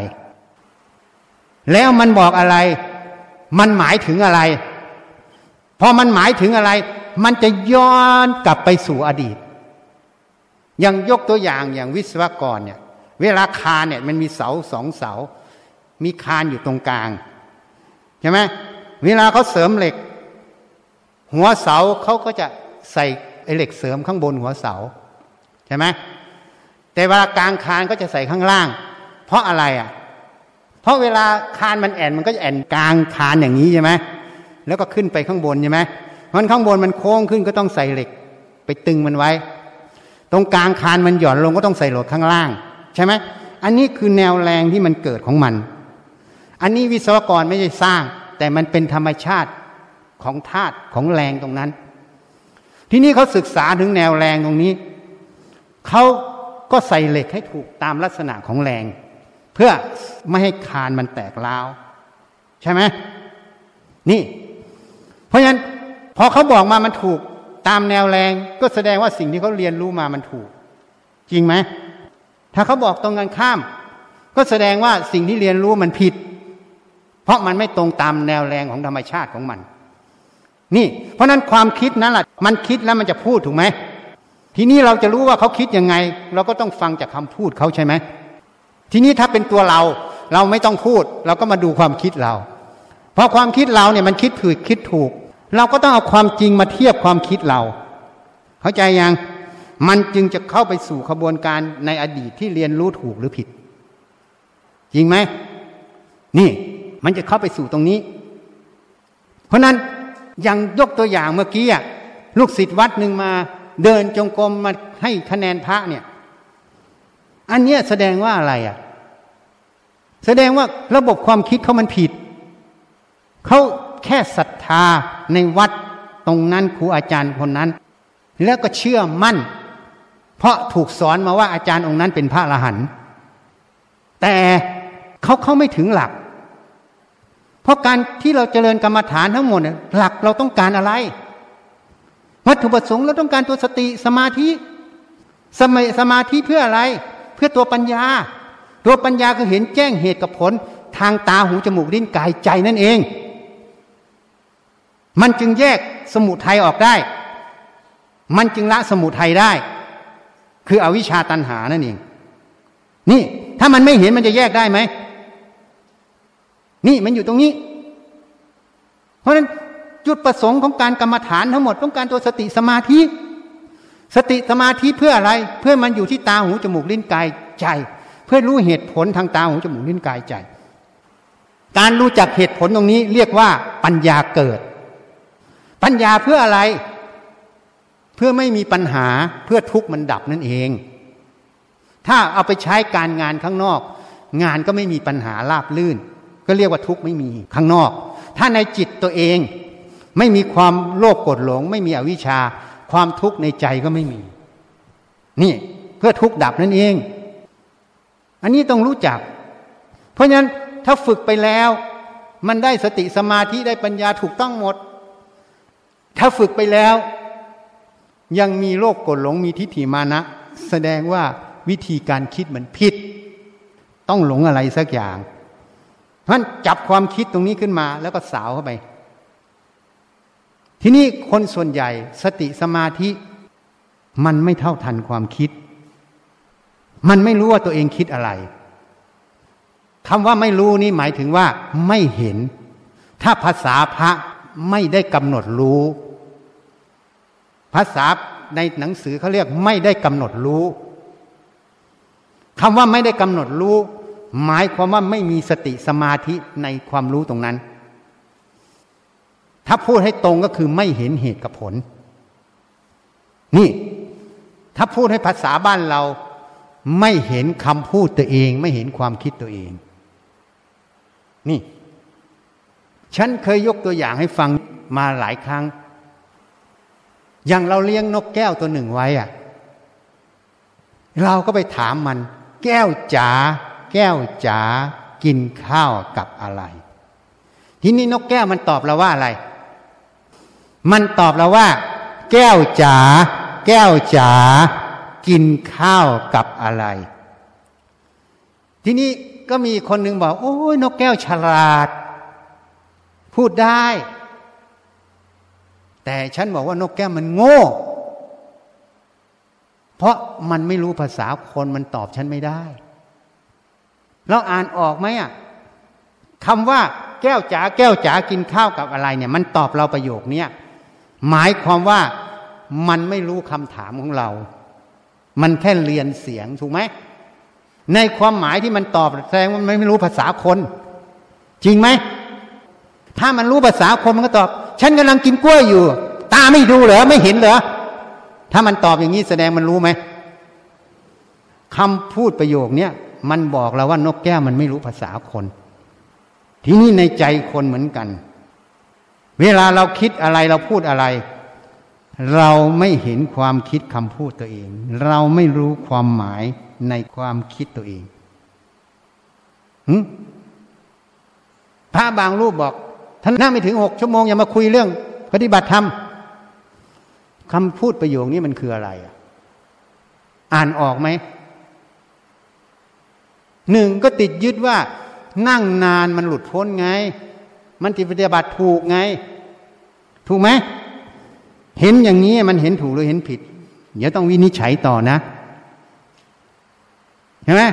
แล้วมันบอกอะไร มันหมายถึงอะไร พอมันหมายถึงอะไร มันจะย้อนกลับไปสู่อดีต อย่างยกตัวอย่างอย่างวิศวกรเนี่ย เวลาคานเนี่ยมันมีเสาสองเสา มีคานอยู่ตรงกลางใช่ไหม เวลาเขาเสริมเหล็ก หัวเสาเขาก็จะใส่ไอเหล็กเสริมข้างบนหัวเสาใช่ไหมแต่เวลากลางคานก็จะใส่ข้างล่าง เพราะอะไรอะ เพราะเวลาคานมันแอนมันก็จะแอนกลางคานอย่างนี้ใช่ไหมแล้วก็ขึ้นไปข้างบนใช่ไหมมันข้างบนมันโค้งขึ้นก็ต้องใส่เหล็ก ไปตึงมันไว้ ตรงกลางคานมันหย่อนลงก็ต้องใส่เหล็กข้างล่าง ใช่ไหมอันนี้คือแนวแรงที่มันเกิดของมัน อันนี้วิศวกรไม่ได้สร้าง แต่มันเป็นธรรมชาติของธาตุของแรงตรงนั้น ที่นี่เขาศึกษาถึงแนวแรงตรงนี้ เขาก็ใส่เหล็กให้ถูกตามลักษณะของแรง เพื่อไม่ให้คานมันแตกร้าวใช่ไหมนี่ เพราะฉะนั้นพอเขาบอกมามันถูกตามแนวแรง ก็แสดงว่าสิ่งที่เขาเรียนรู้มามันถูก จริงไหมถ้าเขาบอกตรงกันข้าม ก็แสดงว่าสิ่งที่เรียนรู้มันผิด เพราะมันไม่ตรงตามแนวแรงของธรรมชาติของมัน นี่ เพราะนั้นความคิดนั้นแหละมันคิดแล้วมันจะพูดถูกไหมทีนี้เราจะรู้ว่าเขาคิดยังไง เราก็ต้องฟังจากคาพูดเขาใช่ไหมทีนี้ถ้าเป็นตัวเรา เราไม่ต้องพูด เราก็มาดูความคิดเรา เพราะความคิดเราเนี่ยมันคิดผิดคิดถูก เราก็ต้องเอาความจริงมาเทียบความคิดเรา เข้าใจยังมันจึงจะเข้าไปสู่ขบวนการในอดีตที่เรียนรู้ถูกหรือผิด จริงไหมนี่ มันจะเข้าไปสู่ตรงนี้ เพราะนั้นอย่างยกตัวอย่างเมื่อกี้ลูกศิษย์วัดหนึ่งมาเดินจงกรมมาให้คะแนนพระเนี่ย อันเนี้ยแสดงว่าอะไรอะ แสดงว่าระบบความคิดเขามันผิด เขาแค่ศรัทธาในวัดตรงนั้นครูอาจารย์คนนั้น แล้วก็เชื่อมั่น เพราะถูกสอนมาว่าอาจารย์องค์นั้นเป็นพระอรหันต์แต่เขาเข้าไม่ถึงหลัก เพราะการที่เราเจริญกรรมฐานทั้งหมดหลักเราต้องการอะไร วัตถุประสงค์เราต้องการตัวสติสมาธิสมสมาธิเพื่ออะไร เพื่อตัวปัญญา ตัวปัญญาคือเห็นแจ้งเหตุกับผล ทางตาหูจมูกลิ้นกายใจนั่นเอง มันจึงแยกสมุทัยออกได้ มันจึงละสมุทัยได้ คืออวิชชาตันหานั่นเอง นี่ถ้ามันไม่เห็นมันจะแยกได้ไหม นี่มันอยู่ตรงนี้ เพราะฉะนั้นจุดประสงค์ของการกรรมฐานทั้งหมดต้องการตัวสติสมาธิ สติสมาธิเพื่ออะไร เพื่อมันอยู่ที่ตาหูจมูกลิ้นกายใจ เพื่อรู้เหตุผลทางตาหูจมูกลิ้นกายใจ การรู้จักเหตุผลตรงนี้เรียกว่าปัญญาเกิด ปัญญาเพื่ออะไร เพื่อไม่มีปัญหาเพื่อทุกข์มันดับนั่นเอง ถ้าเอาไปใช้การงานข้างนอก งานก็ไม่มีปัญหาราบลื่น ก็เรียกว่าทุกข์ไม่มีข้างนอก ถ้าในจิตตัวเองไม่มีความโลภโกรธหลง ไม่มีอวิชชา ความทุกข์ในใจก็ไม่มี นี่เพื่อทุกข์ดับนั่นเอง อันนี้ต้องรู้จัก เพราะฉะนั้นถ้าฝึกไปแล้ว มันได้สติสมาธิได้ปัญญาถูกต้องหมด ถ้าฝึกไปแล้ว ยังมีโลภโกรธหลงมีทิฏฐิมานะ แสดงว่าวิธีการคิดมันผิด ต้องหลงอะไรสักอย่าง เพราะฉะนั้นจับความคิดตรงนี้ขึ้นมา แล้วก็สาวเข้าไป ทีนี้คนส่วนใหญ่สติสมาธิ มันไม่เท่าทันความคิด มันไม่รู้ว่าตัวเองคิดอะไรคำว่าไม่รู้นี่หมายถึงว่า ไม่เห็น ถ้าภาษาพระไม่ได้กำหนดรู้ ภาษาในหนังสือเขาเรียกไม่ได้กำหนดรู้คำว่าไม่ได้กำหนดรู้ หมายความว่าไม่มีสติสมาธิในความรู้ตรงนั้น ถ้าพูดให้ตรงก็คือไม่เห็นเหตุกับผล นี่ ถ้าพูดให้ภาษาบ้านเราไม่เห็นคำพูดตัวเอง ไม่เห็นความคิดตัวเอง นี่ ฉันเคยยกตัวอย่างให้ฟังมาหลายครั้ง อย่างเราเลี้ยงนกแก้วตัวหนึ่งไว้อะเราก็ไปถามมัน แก้วจ๋า แก้วจ๋ากินข้าวกับอะไร ทีนี้นกแก้วมันตอบเราว่าอะไร มันตอบเราว่า แก้วจ๋าแก้วจ๋ากินข้าวกับอะไร ทีนี้ก็มีคนหนึ่งบอก โอ้ยนกแก้วฉลาด พูดได้ แต่ฉันบอกว่านกแก้วมันโง่ เพราะมันไม่รู้ภาษาคนมันตอบฉันไม่ได้ เราอ่านออกไหมอะคำว่าแก้วจ๋าแก้วจ๋ากินข้าวกับอะไรเนี่ย มันตอบเราประโยคเนี้ยหมายความว่ามันไม่รู้คำถามของเรา มันแค่เรียนเสียงถูกไหมในความหมายที่มันตอบแสดงว่ามันไม่รู้ภาษาคน จริงไหมถ้ามันรู้ภาษาคนมันก็ตอบ ฉันกำลังกินกล้วยอยู่ ตาไม่ดูเหรอไม่เห็นเหรอถ้ามันตอบอย่างนี้แสดงมันรู้ไหมคำพูดประโยคเนี้ย มันบอกเราว่านกแก้วมันไม่รู้ภาษาคน ทีนี้ในใจคนเหมือนกัน เวลาเราคิดอะไรเราพูดอะไร เราไม่เห็นความคิดคำพูดตัวเอง เราไม่รู้ความหมายในความคิดตัวเองพระบางรูปบอกท่านนั่งไม่ถึงหกชั่วโมง อย่ามาคุยเรื่อง ปฏิบัติธรรมคำพูดประโยคนี้มันคืออะไรอะ อ่านออกไหม หนึ่งก็ติดยึดว่า นั่งนานมันหลุดพ้นไง มันติปฏิบัติถูกไง ถูกไหมเห็นอย่างนี้มันเห็นถูกหรือเห็นผิด เดี๋ยวต้องวินิจฉัยต่อนะเห็นไหม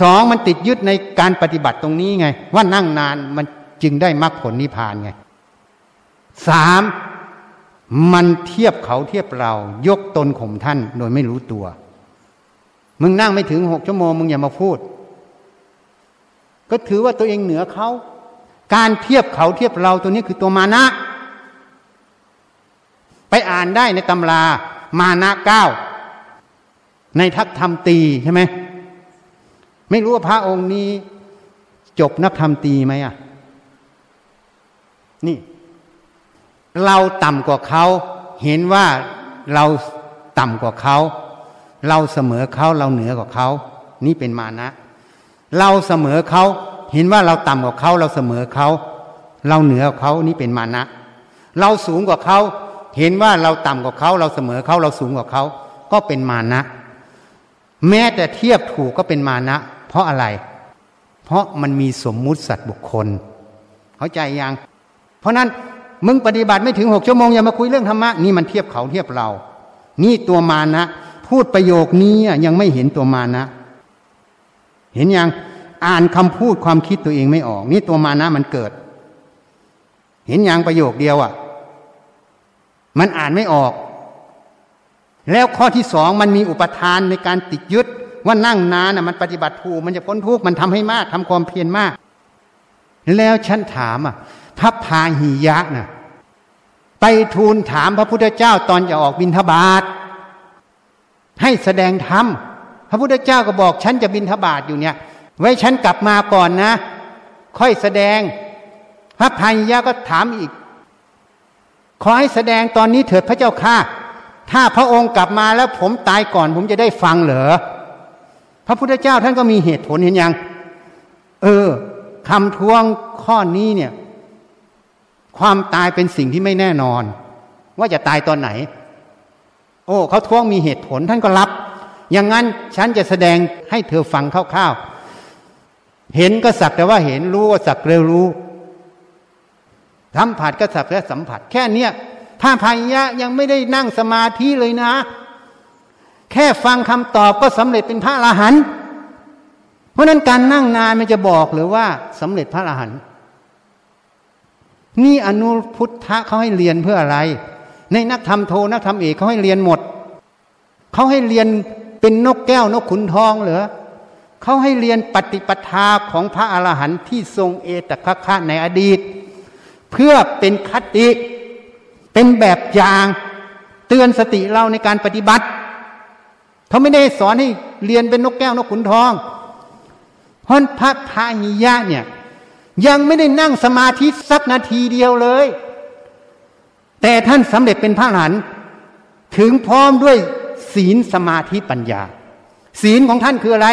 สองมันติดยึดในการปฏิบัติตรงนี้ไง ว่านั่งนานมันจึงได้มรรคผลนิพพานไงสามมันเทียบเขาเทียบเรา ยกตนข่มท่านโดยไม่รู้ตัว มึงนั่งไม่ถึงหกชั่วโมงมึงอย่ามาพูด ก็ถือว่าตัวเองเหนือเขา การเทียบเขาเทียบเราตัวนี้คือตัวมานะ ไปอ่านได้ในตำรามานะเก้าในทักธรรมตีใช่ไหมไม่รู้ว่าพระองค์นี้จบนักธรรมตีไหมอะ นี่ เราต่ำกว่าเขา เห็นว่าเราต่ำกว่าเขา เราเสมอเขาเราเหนือกว่าเขา นี่เป็นมานะ เราเสมอเขาเห็นว่าเราต่ำกว่าเขาเราเสมอเขาเราเหนือกว่าเขานี่เป็นมานะ เราสูงกว่าเขาเห็นว่าเราต่ำกว่าเขาเราเสมอเขาเราสูงกว่าเขาก็เป็นมานะ แม้แต่เทียบถูกก็เป็นมานะ เพราะอะไร เพราะมันมีสมมุติสัตว์บุคคล เข้าใจยัง เพราะนั้นมึงปฏิบัติไม่ถึงหกชั่วโมงอย่ามาคุยเรื่องธรรมะนี่มันเทียบเขาเทียบเรา นี่ตัวมานะ พูดประโยคนี้ยังไม่เห็นตัวมานะ เห็นยังอ่านคำพูดความคิดตัวเองไม่ออก นี่ตัวมานะมันเกิด เห็นยังประโยคเดียวอะ่ะ มันอ่านไม่ออก แล้วข้อที่สองมันมีอุปทานในการติดยึดว่านั่งนานน่ะมันปฏิบัติถูกมันจะพ้นทุกข์มันทำให้มากทำความเพียรมาก แล้วฉันถามอะพระพาหิยะน่ะไปทูลถามพระพุทธเจ้าตอนจะออกบินทบาท ให้แสดงธรรมพระพุทธเจ้าก็บอกฉันจะบินทบาทอยู่เนี่ย ไว้ฉันกลับมาก่อนนะ ค่อยแสดง พระพาหิยะก็ถามอีก ขอให้แสดงตอนนี้เถิดพระเจ้าข้าถ้าพระองค์กลับมาแล้วผมตายก่อนผมจะได้ฟังเหรอพระพุทธเจ้าท่านก็มีเหตุผลเห็นยัง เออคำทวงข้อนี้เนี่ย ความตายเป็นสิ่งที่ไม่แน่นอน ว่าจะตายตอนไหน โอ้เขาท้วงมีเหตุผลท่านก็รับ อย่างนั้นฉันจะแสดงให้เธอฟังคร่าวๆเห็นก็สักแต่ว่าเห็นรู้ก็สักเร็วรู้ สัมผัสก็สักแต่สัมผัส แค่เนี้ยพระพายะยังไม่ได้นั่งสมาธิเลยนะ แค่ฟังคำตอบก็สำเร็จเป็นพระอรหันต์เพราะนั้นการนั่งนานมันจะบอกหรือว่าสำเร็จพระอรหันต์นี่อนุพุทธะเขาให้เรียนเพื่ออะไร ในนักธรรมโทนักธรรมเอกเขาให้เรียนหมด เขาให้เรียนเป็นนกแก้วนกขุนทองเหรอเขาให้เรียนปฏิปทาของพระอรหันต์ที่ทรงเอตคะคะในอดีต เพื่อเป็นคติเป็นแบบอย่างเตือนสติเราในการปฏิบัติ เขาไม่ได้สอนให้เรียนเป็นนกแก้วนกขุนทองเพราะพระพาหิยะเนี่ยยังไม่ได้นั่งสมาธิสักนาทีเดียวเลย แต่ท่านสำเร็จเป็นพระหลานถึงพร้อมด้วยศีลสมาธิปัญญา ศีลของท่านคืออะไร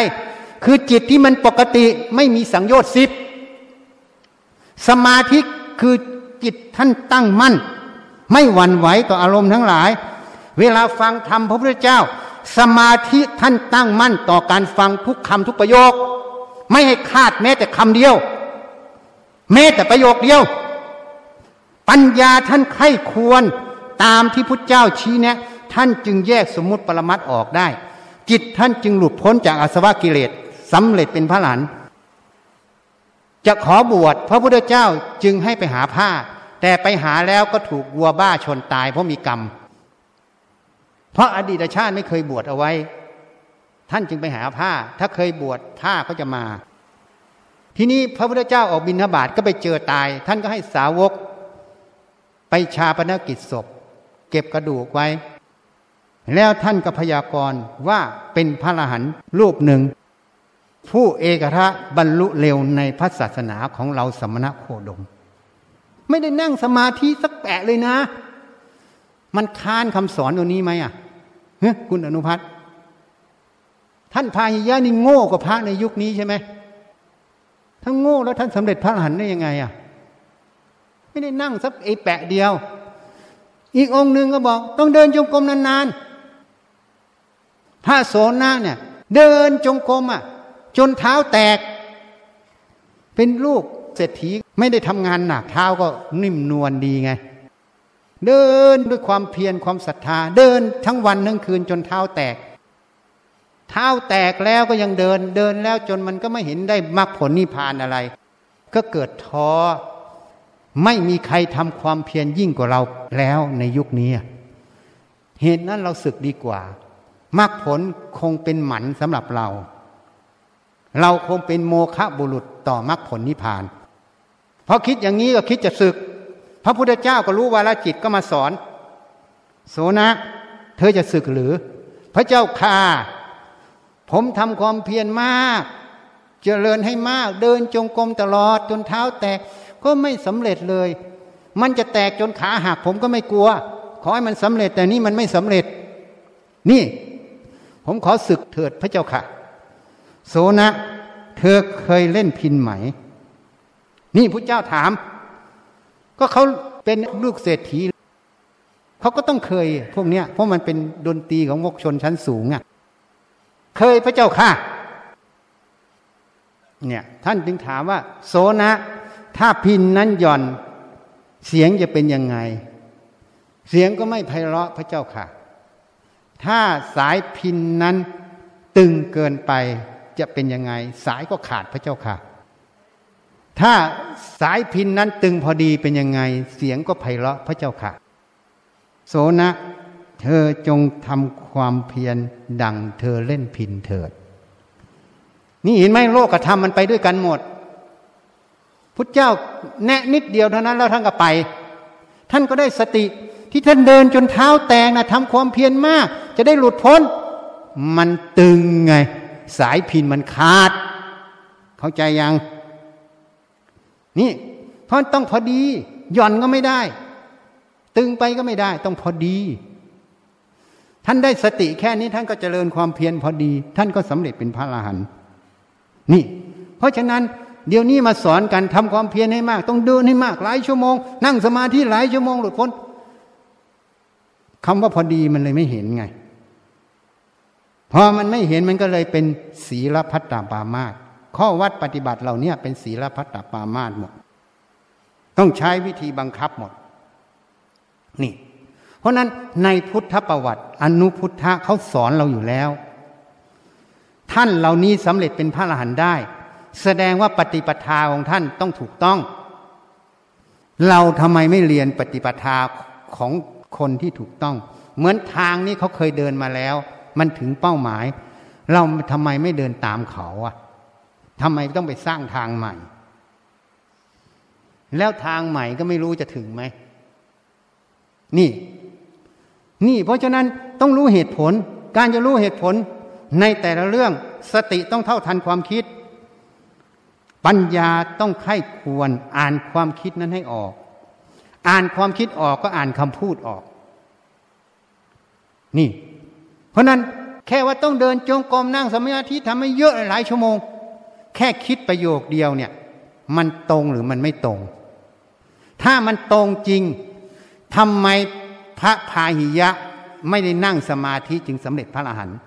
คือจิตที่มันปกติไม่มีสังโยชน์สิบสมาธิคือจิตท่านตั้งมั่น ไม่หวั่นไหวต่ออารมณ์ทั้งหลาย เวลาฟังธรรมพระพุทธเจ้า สมาธิท่านตั้งมั่นต่อการฟังทุกคำทุกประโยค ไม่ให้คาดแม้แต่คำเดียว แม้แต่ประโยคเดียว ปัญญาท่านไข้ควรตามที่พุทธเจ้าชี้แนะ ท่านจึงแยกสมมุติปรมัตออกได้ จิตท่านจึงหลุดพ้นจากอาสวะกิเลสสำเร็จเป็นพระหลานจะขอบวชพระพุทธเจ้าจึงให้ไปหาผ้า แต่ไปหาแล้วก็ถูกวัวบ้าชนตายเพราะมีกรรม เพราะอดีตชาติไม่เคยบวชเอาไว้ ท่านจึงไปหาผ้า ถ้าเคยบวชผ้าก็จะมา ทีนี้พระพุทธเจ้าออกบิณฑบาตก็ไปเจอตาย ท่านก็ให้สาวก ไปชาปนกิจศพ เก็บกระดูกไว้ แล้วท่านก็พยากรณ์ว่าเป็นพระอรหันต์รูปหนึ่ง ผู้เอกระบรรลุเร็วในพระศาสนาของเราสมณะโคดม ไม่ได้นั่งสมาธิสักแปะเลยนะ มันค้านคำสอนตัวนี้ไหมอะฮคุณอนุพัฒน์ท่านพาหิยะนี่โง่กว่าพระในยุคนี้ใช่ไหมถ้าโง่แล้วท่านสำเร็จพระอรหันต์ได้ยังไงอะ ไม่ได้นั่งสักไอแปะเดียว อีกองค์หนึ่งก็บอก ต้องเดินจงกรมนานๆพระโสนาเนี่ยเดินจงกรมอะ จนเท้าแตก เป็นลูกเศรษฐีไม่ได้ทำงานหนักเท้าก็นิ่มนวลดีไง เดินด้วยความเพียรความศรัทธา เดินทั้งวันทั้งคืนจนเท้าแตก เท้าแตกแล้วก็ยังเดิน เดินแล้วจนมันก็ไม่เห็นได้มรรคผลนิพพานอะไร ก็เกิดท้อ ไม่มีใครทำความเพียรยิ่งกว่าเราแล้วในยุคนี้ เหตุนั้นเราศึกดีกว่ามรรคผลคงเป็นหมันสำหรับเรา เราคงเป็นโมฆะบุรุษต่อมรรคผลนิพพานเพราะคิดอย่างนี้ก็คิดจะศึก พระพุทธเจ้าก็รู้วาลจิตก็มาสอน โสนะ เธอจะศึกหรือ พระเจ้าค่าผมทำความเพียรมาก เจริญให้มาก เดินจงกรมตลอดจนเท้าแตก ก็ไม่สำเร็จเลย มันจะแตกจนขาหักผมก็ไม่กลัว ขอให้มันสำเร็จแต่นี่มันไม่สำเร็จ นี่ ผมขอศึกเถิดพระเจ้าค่ะ โสนะ เธอเคยเล่นพินไหม นี่พระเจ้าถาม ก็เขาเป็นลูกเศรษฐีเขาก็ต้องเคยพวกเนี้ยเพราะมันเป็นดนตรีของวกชนชั้นสูงอะ่ะ เคยพระเจ้าค่ะเนี่ยท่านจึงถามว่า โสนะ ถ้าพินนั้นหย่อน เสียงจะเป็นยังไง เสียงก็ไม่ไพเราะพระเจ้าค่ะ ถ้าสายพินนั้นตึงเกินไปจะเป็นยังไง สายก็ขาดพระเจ้าค่ะ ถ้าสายพินนั้นตึงพอดีเป็นยังไง เสียงก็ไพเราะพระเจ้าค่ะ โสนะ เธอจงทำความเพียรดังเธอเล่นพินเถิด นี่เห็นไหมโลกกับธรรมมันไปด้วยกันหมด พุทธเจ้าแนะนิดเดียวเท่านั้นแล้วท่านก็ไป ท่านก็ได้สติที่ท่านเดินจนเท้าแตงนะทำความเพียรมาก จะได้หลุดพ้น มันตึงไง สายพินมันขาด เข้าใจยัง นี่ เพราะต้องพอดีหย่อนก็ไม่ได้ ตึงไปก็ไม่ได้ ต้องพอดี ท่านได้สติแค่นี้ท่านก็เจริญความเพียรพอดี ท่านก็สำเร็จเป็นพระอรหันต์นี่ เพราะฉะนั้น เดี๋ยวนี้มาสอนกันทำความเพียรให้มาก ต้องเดินให้มากหลายชั่วโมง นั่งสมาธิหลายชั่วโมงหลุดพ้นคำว่าพอดีมันเลยไม่เห็นไง พอมันไม่เห็นมันก็เลยเป็นศีลพัตตาปามาตข้อวัดปฏิบัติเหล่านี้เป็นศีลพัตตาปามาตหมด ต้องใช้วิธีบังคับหมด นี่ เพราะนั้นในพุทธประวัติ อนุพุทธะเขาสอนเราอยู่แล้ว ท่านเหล่านี้สำเร็จเป็นพระอรหันต์ได้ แสดงว่าปฏิปทาของท่านต้องถูกต้อง เราทำไมไม่เรียนปฏิปทาของคนที่ถูกต้อง เหมือนทางนี้เขาเคยเดินมาแล้ว มันถึงเป้าหมาย เราทำไมไม่เดินตามเขาอะทำไมต้องไปสร้างทางใหม่ แล้วทางใหม่ก็ไม่รู้จะถึงไหม นี่ นี่ เพราะฉะนั้นต้องรู้เหตุผล การจะรู้เหตุผลในแต่ละเรื่องสติต้องเท่าทันความคิด ปัญญาต้องไข้ควรอ่านความคิดนั้นให้ออก อ่านความคิดออกก็อ่านคำพูดออก นี่ เพราะนั้นแค่ว่าต้องเดินจงกรมนั่งสมาธิทำให้เยอะหลายชั่วโมง แค่คิดประโยคเดียวเนี่ย มันตรงหรือมันไม่ตรง ถ้ามันตรงจริงทำไมพระพาหิยะไม่ได้นั่งสมาธิจึงสำเร็จพระอรหันต์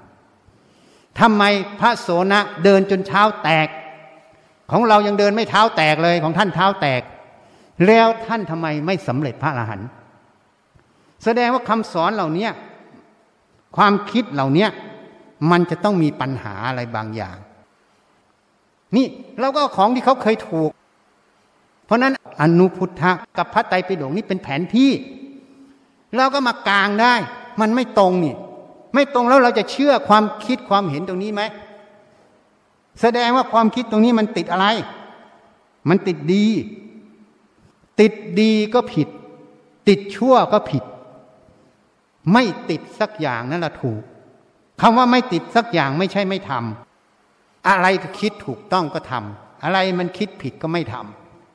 ทำไมพระโสนะเดินจนเท้าแตก ของเรายังเดินไม่เท้าแตกเลยของท่านเท้าแตก แล้วท่านทำไมไม่สำเร็จพระอรหันต์แสดงว่าคำสอนเหล่านี้ความคิดเหล่านี้มันจะต้องมีปัญหาอะไรบางอย่าง นี่เราก็ของที่เขาเคยถูก เพราะนั้นอนุพุทธะกับพระไตรปิฎกนี่เป็นแผนที่ เราก็มากลางได้ มันไม่ตรงนี่ ไม่ตรงแล้วเราจะเชื่อความคิดความเห็นตรงนี้ไหม แสดงว่าความคิดตรงนี้มันติดอะไร มันติดดี ติดดีก็ผิด ติดชั่วก็ผิด ไม่ติดสักอย่างนั่นแหละถูกคำว่าไม่ติดสักอย่างไม่ใช่ไม่ทำอะไรก็คิดถูกต้องก็ทำอะไรมันคิดผิดก็ไม่ท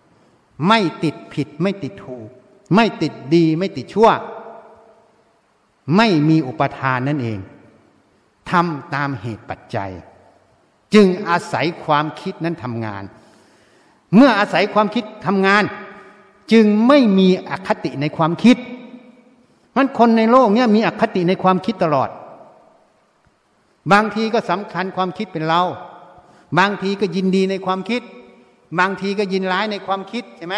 ำไม่ติดผิดไม่ติดถูก ไม่ติดดีไม่ติดชั่ว ไม่มีอุปทานนั่นเองทำตามเหตุปัจจัย จึงอาศัยความคิดนั้นทำงาน เมื่ออาศัยความคิดทำงาน จึงไม่มีอคติในความคิดมันคนในโลกนี้มีอคติในความคิดตลอด บางทีก็สำคัญความคิดเป็นเรา บางทีก็ยินดีในความคิด บางทีก็ยินร้ายในความคิดใช่ไหม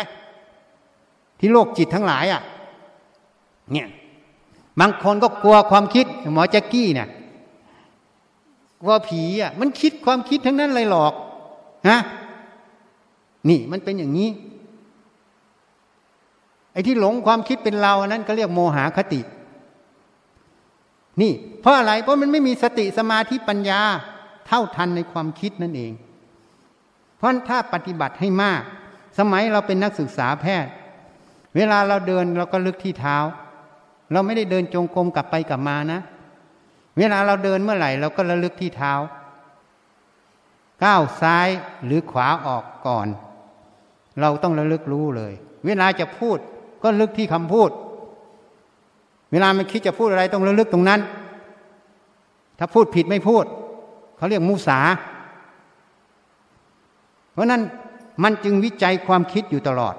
ที่โลกจิตทั้งหลายอะ่ะเนี่ยบางคนก็กลัวความคิดหมอแจ็กกี้เนี่ย กลัวผีอะมันคิดความคิดทั้งนั้นเลยหลอกฮะนี่มันเป็นอย่างนี้ ไอ้ที่หลงความคิดเป็นเราอันั้นก็เรียกโมหคติ นี่ เพราะอะไรเพราะมันไม่มีสติสมาธิปัญญา เท่าทันในความคิดนั่นเอง เพราะถ้าปฏิบัติให้มาก สมัยเราเป็นนักศึกษาแพทย์ เวลาเราเดินเราก็ลึกที่เท้า เราไม่ได้เดินจงกรมกลับไปกลับมานะ เวลาเราเดินเมื่อไหร่เราก็ระลึกที่เท้า ก้าวซ้ายหรือขวาออกก่อน เราต้องระลึกรู้เลย เวลาจะพูดก็ลึกที่คำพูด เวลามันคิดจะพูดอะไรต้องระลึกตรงนั้น ถ้าพูดผิดไม่พูด เขาเรียกมุสา เพราะนั้นมันจึงวิจัยความคิดอยู่ตลอด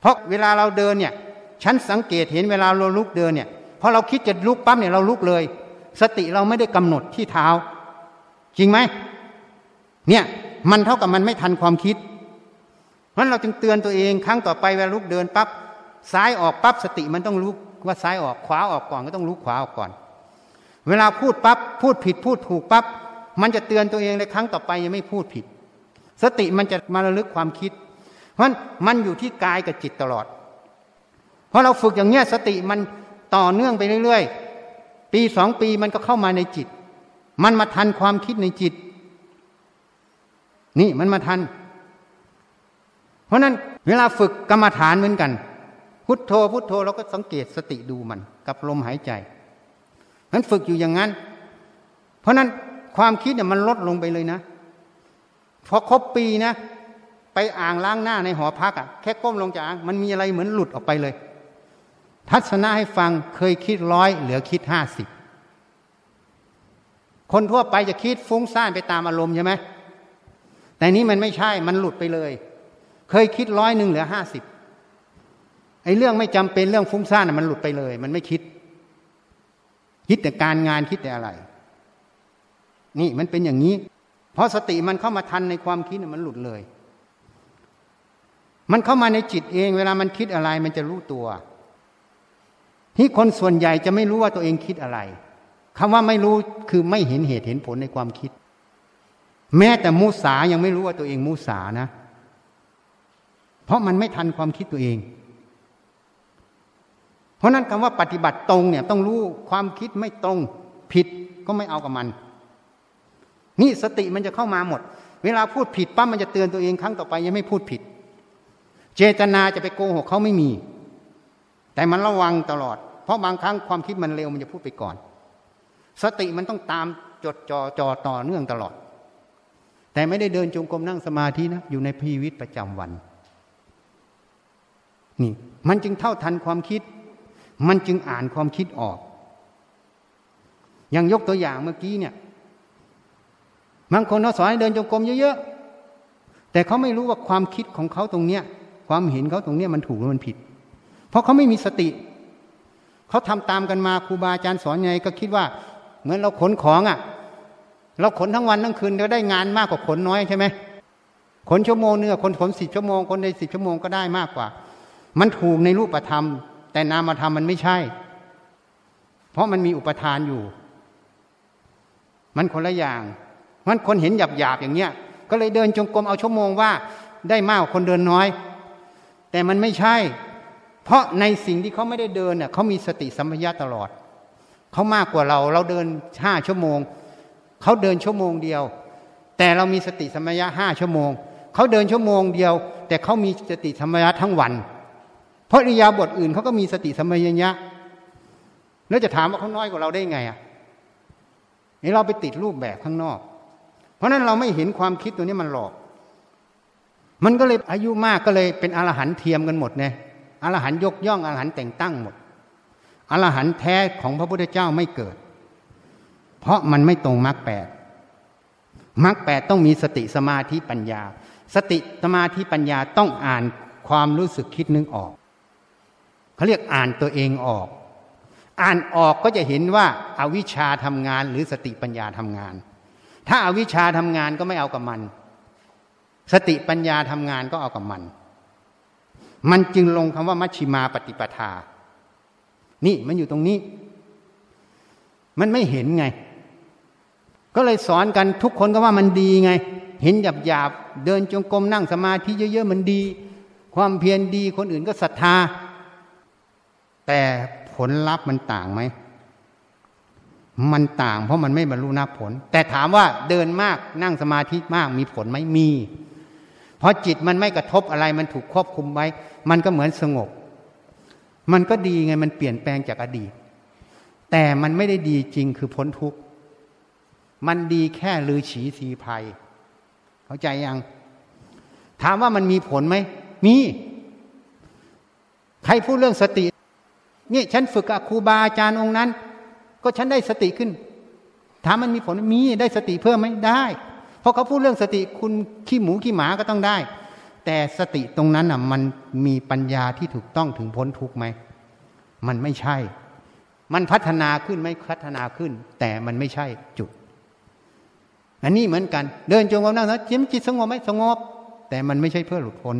เพราะเวลาเราเดินเนี่ย ฉันสังเกตเห็นเวลาเราลุกเดินเนี่ยพอเราคิดจะลุกปั๊บเนี่ยเราลุกเลย สติเราไม่ได้กำหนดที่เท้า จริงไหมเนี่ยมันเท่ากับมันไม่ทันความคิดเพราะเราจึงเตือนตัวเองครั้งต่อไปเวลาลุกเดินปั๊บซ้ายออกปั๊บสติมันต้องลุกว่าซ้ายออกขวาออกก่อนก็ต้องรู้ขวาออกก่อน เวลาพูดปับ๊บพูดผิดพูดถูกปับ๊บมันจะเตือนตัวเองในครั้งต่อไปยังไม่พูดผิด สติมันจะมาระลึกความคิด เพราะมันอยู่ที่กายกับจิตตลอด เพราะเราฝึกอย่างเงี้ยสติมันต่อเนื่องไปเรื่อยๆ ปีสองปีมันก็เข้ามาในจิต มันมาทันความคิดในจิต นี่มันมาทัน เพราะนั้นเวลาฝึกกรรมฐานเหมือนกัน พุทโธพุทโธเราก็สังเกตสติดูมัน กับลมหายใจนั้นฝึกอยู่อย่างนั้น เพราะนั้นความคิดเนี่ยมันลดลงไปเลยนะพอครบปีนะ ไปอ่างล้างหน้าในหอพักอะ่ะ แค่ก้มลงจากอ่างมันมีอะไรเหมือนหลุดออกไปเลย ทัศนะให้ฟังเคยคิดร้อยเหลือคิดห้าสิบคนทั่วไปจะคิดฟุ้งซ่านไปตามอารมณ์ใช่ไหมแต่นี้มันไม่ใช่มันหลุดไปเลย เคยคิดร้อยหนึ่งเหลือห้าสิบไอ้เรื่องไม่จำเป็นเรื่องฟุ้งซ่านมันหลุดไปเลย มันไม่คิด คิดแต่การงานคิดแต่อะไร นี่มันเป็นอย่างนี้ เพราะสติมันเข้ามาทันในความคิดมันหลุดเลย มันเข้ามาในจิตเอง เวลามันคิดอะไร มันจะรู้ตัว ที่คนส่วนใหญ่จะไม่รู้ว่าตัวเองคิดอะไรคำว่าไม่รู้คือไม่เห็นเหตุเห็นผลในความคิด แม้แต่มูสายังไม่รู้ว่าตัวเองมูสานะ เพราะมันไม่ทันความคิดตัวเอง เพราะนั้นคำว่าปฏิบัติตรงเนี่ยต้องรู้ความคิดไม่ตรงผิดก็ไม่เอากับมัน นี่สติมันจะเข้ามาหมด เวลาพูดผิดปั๊บมันจะเตือนตัวเองครั้งต่อไปยังไม่พูดผิด เจตนาจะไปโกหกเขาไม่มี แต่มันระวังตลอด เพราะบางครั้งความคิดมันเร็วมันจะพูดไปก่อน สติมันต้องตามจดจอจอต่อเนื่องตลอด แต่ไม่ได้เดินจงกรมนั่งสมาธินะอยู่ในพีวิตประจำวันนี่มันจึงเท่าทันความคิด มันจึงอ่านความคิดออกอย่างยกตัวอย่างเมื่อกี้เนี่ยบางคนเขาสอนให้เดินจงกรมเยอะๆ แต่เขาไม่รู้ว่าความคิดของเขาตรงเนี้ย ความเห็นเขาตรงเนี้ยมันถูกหรือมันผิด เพราะเขาไม่มีสติ เขาทำตามกันมาครูบาอาจารย์สอนไงก็คิดว่า เหมือนเราขนของอะ่ะ เราขนทั้งวันทั้งคืนเราได้งานมากกว่าขนน้อยใช่ไหมขนชั่วโมงเนื้อคนขนสิบชั่วโมงคนในสิบชั่วโมงก็ได้มากกว่า มันถูกในรูปธรรม แต่นามธรรมมันไม่ใช่ เพราะมันมีอุปทานอยู่ มันคนละอย่างมันคนเห็นหยาบหยาบอย่างเงี้ย ก็เลยเดินจงกรมเอาชั่วโมงว่า ได้มากกว่าคนเดินน้อย แต่มันไม่ใช่ เพราะในสิ่งที่เขาไม่ได้เดินเน่ยเขามีสติสัมปชัญญะตลอด เขามากกว่าเราเราเดินห้าชั่วโมง เขาเดินชั่วโมงเดียว แต่เรามีสติสัมปชัญญะห้าชั่วโมง เขาเดินชั่วโมงเดียว แต่เขามีสติสัมปชัญญะทั้งวัน เพราะอิยาบทอื่นเขาก็มีสติสัมปชัญญะแล้วจะถามว่าเขาน้อยกว่าเราได้ไงอะนี่เราไปติดรูปแบบข้างนอก เพราะนั้นเราไม่เห็นความคิดตัวนี้มันหลอก มันก็เลยอายุมากก็เลยเป็นอรหันต์เทียมกันหมดเนี่ย อรหันยกย่องอรหันแต่งตั้งหมดอรหันแท้ของพระพุทธเจ้าไม่เกิด เพราะมันไม่ตรงมรรคแปดมรรคแปดต้องมีสติสมาธิปัญญา สติสมาธิปัญญาต้องอ่านความรู้สึกคิดนึกออกเขาเรียกอ่านตัวเองออก อ่านออกก็จะเห็นว่าอาวิชชาทำงานหรือสติปัญญาทำงาน ถ้าอาวิชชาทำงานก็ไม่เอากับมัน สติปัญญาทำงานก็เอากับมัน มันจึงลงคำว่ามัชชิมาปฏิปทา นี่มันอยู่ตรงนี้ มันไม่เห็นไง ก็เลยสอนกันทุกคนก็ว่ามันดีไง เห็นหยาบหยาบเดินจงกรมนั่งสมาธิเยอะๆมันดี ความเพียรดีคนอื่นก็ศรัทธา แต่ผลลัพธ์มันต่างไหมมันต่างเพราะมันไม่บรรลุนักผล แต่ถามว่าเดินมากนั่งสมาธิมากมีผลไหมมี เพราะจิตมันไม่กระทบอะไรมันถูกควบคุมไว้ มันก็เหมือนสงบ มันก็ดีไงมันเปลี่ยนแปลงจากอดีต แต่มันไม่ได้ดีจริงคือพ้นทุกข์มันดีแค่ลือฉีสีภัย เข้าใจยัง ถามว่ามันมีผลไหมมี ใครพูดเรื่องสตินี่ฉันฝึกกับครูบาอาจารย์องค์นั้น ก็ฉันได้สติขึ้น ถามมันมีผลมีได้สติเพิ่มไหมได้ ราะเขาพูดเรื่องสติคุณขี้หมูขี้หมาก็ต้องได้ แต่สติตรงนั้นอะมันมีปัญญาที่ถูกต้องถึงพ้นทุกไหมมันไม่ใช่ มันพัฒนาขึ้นไม่พัฒนาขึ้น แต่มันไม่ใช่จุด อันนี้เหมือนกัน เดินจงกรมนั่งนะจิตจิตสงบไหมสงบ แต่มันไม่ใช่เพื่อหลุดพ้น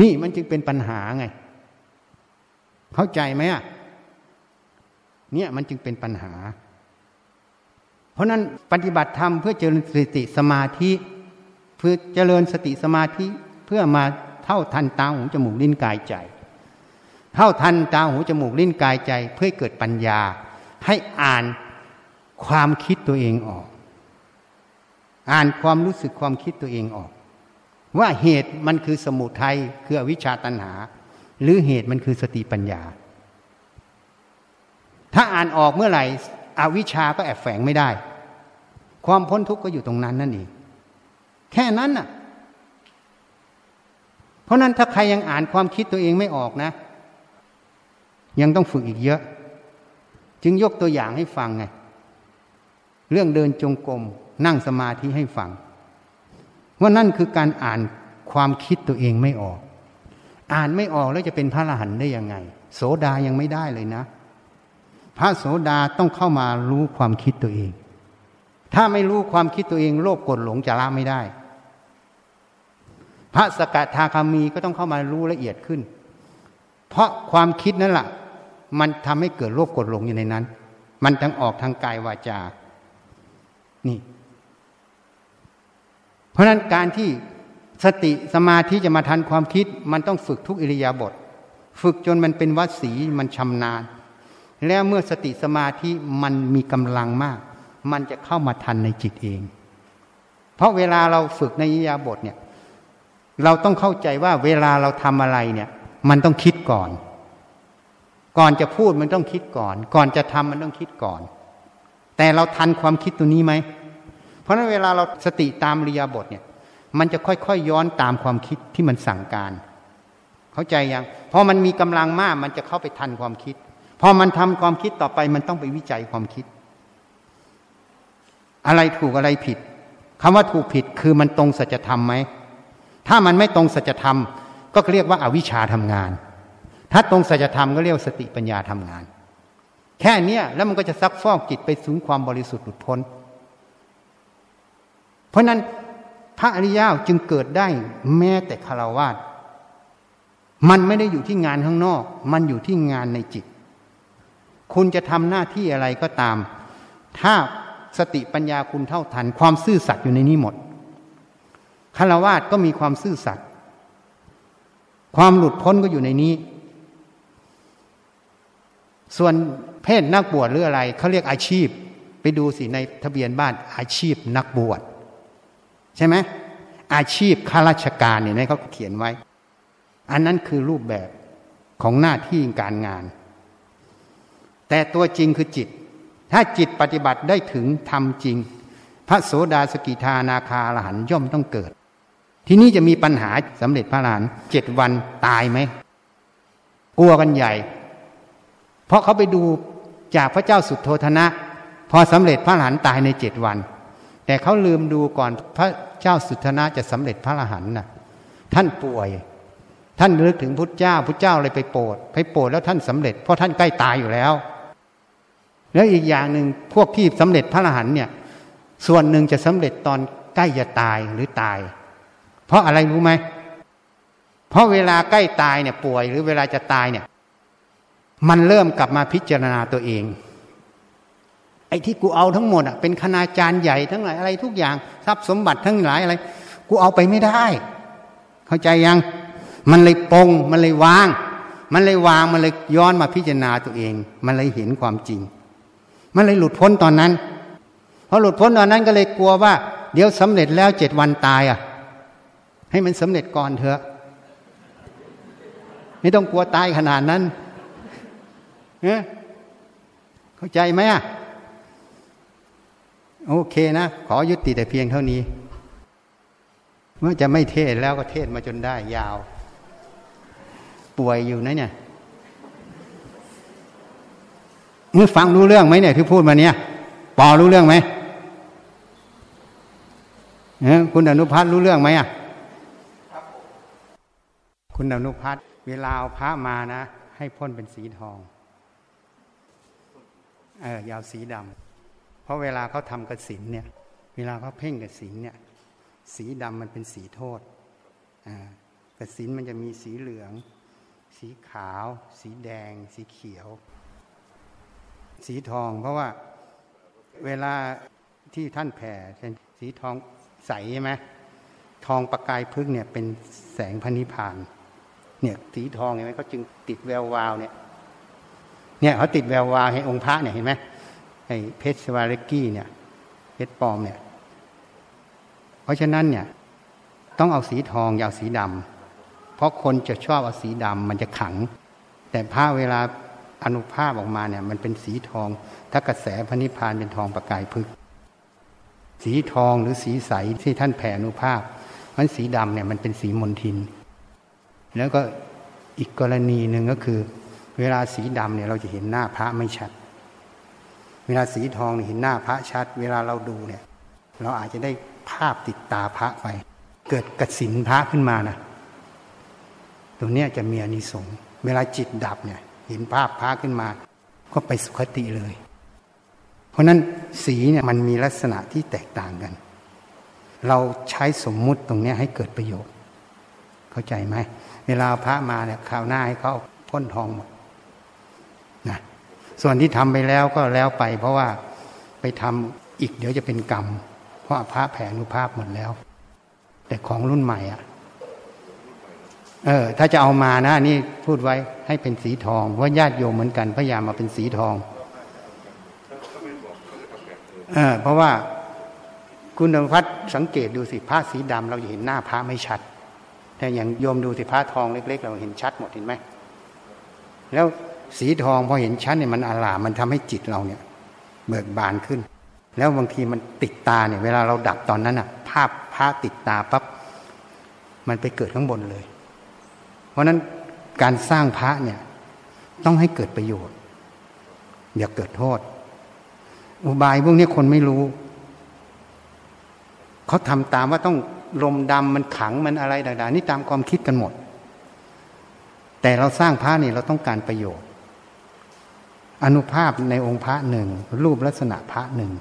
นี่มันจึงเป็นปัญหาไง เข้าใจไหมอะเนี่ยมันจึงเป็นปัญหา เพราะนั้นปฏิบัติธรรมเพื่อเจริญสติสมาธิ เพื่อเจริญสติสมาธิ เพื่อมาเท่าทันตาหูจมูกลิ้นกายใจ เท่าทันตาหูจมูกลิ้นกายใจ เพื่อเกิดปัญญา ให้อ่านความคิดตัวเองออก อ่านความรู้สึกความคิดตัวเองออก ว่าเหตุมันคือสมุทัยคืออวิชชาตัณหา หรือเหตุมันคือสติปัญญา ถ้าอ่านออกเมื่อไหร่ อวิชาก็แอบแฝงไม่ได้ ความพ้นทุกข์ก็อยู่ตรงนั้นนั่นเองแค่นั้นน่ะ เพราะนั้นถ้าใครยังอ่านความคิดตัวเองไม่ออกนะ ยังต้องฝึกอีกเยอะ จึงยกตัวอย่างให้ฟังไง เรื่องเดินจงกรมนั่งสมาธิให้ฟัง ว่านั่นคือการอ่านความคิดตัวเองไม่ออก อ่านไม่ออกแล้วจะเป็นพระอรหันต์ได้ยังไง โสดายังไม่ได้เลยนะ พระโสดาต้องเข้ามารู้ความคิดตัวเอง ถ้าไม่รู้ความคิดตัวเอง โลภกดหลงจะละไม่ได้ พระสกทาคามีก็ต้องเข้ามารู้ละเอียดขึ้น เพราะความคิดนั่นแหละมันทำให้เกิดโลภกดหลงอยู่ในนั้น มันทั้งออกทางกายวาจา นี่ เพราะนั้นการที่สติสมาธิจะมาทันความคิด มันต้องฝึกทุกอิริยาบถฝึกจนมันเป็นวัสีมันชำนาญ แล้วเมื่อสติสมาธิมันมีกำลังมาก มันจะเข้ามาทันในจิตเอง เพราะเวลาเราฝึกในยิยาบทเนี่ย เราต้องเข้าใจว่าเวลาเราทำอะไรเนี่ย มันต้องคิดก่อน ก่อนจะพูดมันต้องคิดก่อน ก่อนจะทำมันต้องคิดก่อน แต่เราทันความคิดตัวนี้ไหม เพราะนั้นเวลาเราสติตามริยาบทเนี่ย มันจะค่อยๆยย้อนตามความคิดที่มันสั่งการ เข้าใจยังพอมันมีกำลังมากมันจะเข้าไปทันความคิด พอมันทำความคิดต่อไปมันต้องไปวิจัยความคิด อะไรถูกอะไรผิดคำว่าถูกผิดคือมันตรงสัจธรรมไหมถ้ามันไม่ตรงสัจธรรม ก็เรียกว่าอาวิชชาทำงาน ถ้าตรงสัจธรรมก็เรียกสติปัญญาทำงาน แค่เนี้ยแล้วมันก็จะซักฟอกจิตไปสู่ความบริสุทธิ์หลุดพ้น เพราะนั้นพระอริยะจึงเกิดได้แม้แต่คารวาสมันไม่ได้อยู่ที่งานข้างนอก มันอยู่ที่งานในจิต คุณจะทำหน้าที่อะไรก็ตาม ถ้าสติปัญญาคุณเท่าทัน ความซื่อสัตย์อยู่ในนี้หมดคารวาสก็มีความซื่อสัตย์ความหลุดพ้นก็อยู่ในนี้ ส่วนเพศนักบวชหรืออะไรเขาเรียกอาชีพ ไปดูสิในทะเบียนบ้านอาชีพนักบวชใช่ไหมอาชีพข้าราชการเนี่ยเขาเขียนไว้ อันนั้นคือรูปแบบของหน้าที่การงาน แต่ตัวจริงคือจิต ถ้าจิตปฏิบัติได้ถึงทำจริง พระโสดาสกิทานาคาลหันย่อมต้องเกิด ที่นี่จะมีปัญหาสำเร็จพระลานเจ็ดวันตายไหมกลัวกันใหญ่ เพราะเขาไปดูจากพระเจ้าสุดโทธนะ พอสำเร็จพระหลานตายในเจ็ดวัน แต่เขาลืมดูก่อนพระเจ้าสุทนะจะสำเร็จพระอรหันต์นะท่านป่วย ท่านนึกถึงพุทธเจ้าพุทธเจ้าเลยไปโปรดไปโปรดแล้วท่านสำเร็จเพราะท่านใกล้ตายอยู่แล้ว แล้วอีกอย่างหนึ่งพวกที่สำเร็จพระอรหันต์เนี่ยส่วนหนึ่งจะสำเร็จตอนใกล้จะตายหรือตาย เพราะอะไรรู้ไหมเพราะเวลาใกล้ตายเนี่ยป่วยหรือเวลาจะตายเนี่ย มันเริ่มกลับมาพิจารณาตัวเอง ไอ้ที่กูเอาทั้งหมดอะเป็นคณาจารย์ใหญ่ทั้งหลายอะไรทุกอย่างทรัพย์สมบัติทั้งหลายอะไร กูเอาไปไม่ได้ เข้าใจยัง มันเลยปงมันเลยวาง มันเลยวางมันเลยย้อนมาพิจารณาตัวเอง มันเลยเห็นความจริง มันเลยหลุดพ้นตอนนั้นพอหลุดพ้นตอนนั้นก็เลยกลัวว่า เดี๋ยวสำเร็จแล้วเจ็ดวันตายอะ ให้มันสำเร็จก่อนเถอะ ไม่ต้องกลัวตายขนาดนั้นเข้าใจไหมอะโอเคนะ ขอยุติแต่เพียงเท่านี้เมื่อจะไม่เทศแล้วก็เทศมาจนได้ยาว ป่วยอยู่นะเนี่ยเมื่อฟังรู้เรื่องไหมเนี่ยที่พูดมาเนี่ยปอรู้เรื่องไหมคุณอนุพัฒน์รู้เรื่องไหมอะคุณอนุพัฒน์เวลาเอาพระมานะ ให้พ่นเป็นสีทองเออยาวสีดำเพราะเวลาเขาทำกระสินเนี่ย เวลาเขาเพ่งกระสินเนี่ย สีดำมันเป็นสีโทษกระสินมันจะมีสีเหลือง สีขาว สีแดง สีเขียว สีทอง เพราะว่าเวลาที่ท่านแผ่เป็นสีทองใสใช่ไหมทองประกายพึ่งเนี่ยเป็นแสงพระนิพาน เนี่ยสีทองเห็นไหมเขาจึงติดแวววาวเนี่ย เนี่ยเขาติดแวววาวให้องค์พระเนี่ยเห็นไหมไอ้เพชรสวาริกี้เนี่ยเพชรปลอมเนี่ย เพราะฉะนั้นเนี่ย ต้องเอาสีทองอย่าเอาสีดำเพราะคนจะชอบเอาสีดำมันจะขัง แต่ผ้าเวลา อนุภาพออกมาเนี่ย มันเป็นสีทอง ถ้ากระแสพระนิพพานเป็นทองประกายพึก สีทองหรือสีใสที่ท่านแผ่อนุภาพมันสีดำเนี่ยมันเป็นสีมนทิน แล้วก็อีกกรณีหนึ่งก็คือ เวลาสีดำเนี่ยเราจะเห็นหน้าพระไม่ชัด เวลาสีทองเห็นหน้าพระชัด เวลาเราดูเนี่ย เราอาจจะได้ภาพติดตาพระไป เกิดกสินพระขึ้นมานะตรงนี้จะมีอนิสงส์เวลาจิตดับเนี่ย เห็นภาพพระขึ้นมา ก็ไปสุคติเลย เพราะนั้นสีเนี่ยมันมีลักษณะที่แตกต่างกัน เราใช้สมมุติตรงนี้ให้เกิดประโยชน์ เข้าใจไหมเวลาพระมาเนี่ยคราวหน้าให้เขาพ่นทองหมดนะส่วนที่ทำไปแล้วก็แล้วไป เพราะว่าไปทำอีกเดี๋ยวจะเป็นกรรม เพราะพระแผ่นุภาพหมดแล้ว แต่ของรุ่นใหม่อะ เออ ถ้าจะเอามานะนี่พูดไว้ให้เป็นสีทองเพราะญาติโยมเหมือนกันพยายามมาเป็นสีทองเออเพราะว่าคุณธรรมพัฒสังเกตดูสิผ้าสีดำเราจะเห็นหน้าพระไม่ชัด แต่อย่างโยมดูสิผ้าทองเล็ก ๆ เราเห็นชัดหมดเห็นไหมแล้วสีทองพอเห็นชั้นเนี่ยมันอาลามันทำให้จิตเราเนี่ย เบิกบานขึ้น แล้วบางทีมันติดตาเนี่ย เวลาเราดับตอนนั้นอะ ภาพพระติดตาปั๊บมันไปเกิดข้างบนเลย เพราะนั้นการสร้างพระเนี่ยต้องให้เกิดประโยชน์อย่าเกิดโทษ อุบายพวกนี้คนไม่รู้ เขาทำตามว่าต้องลมดำมันขังมันอะไรต่างๆนี่ตามความคิดกันหมด แต่เราสร้างพระนี่เราต้องการประโยชน์ อนุภาพในองค์พระหนึ่ง รูปลักษณะพระหนึ่ง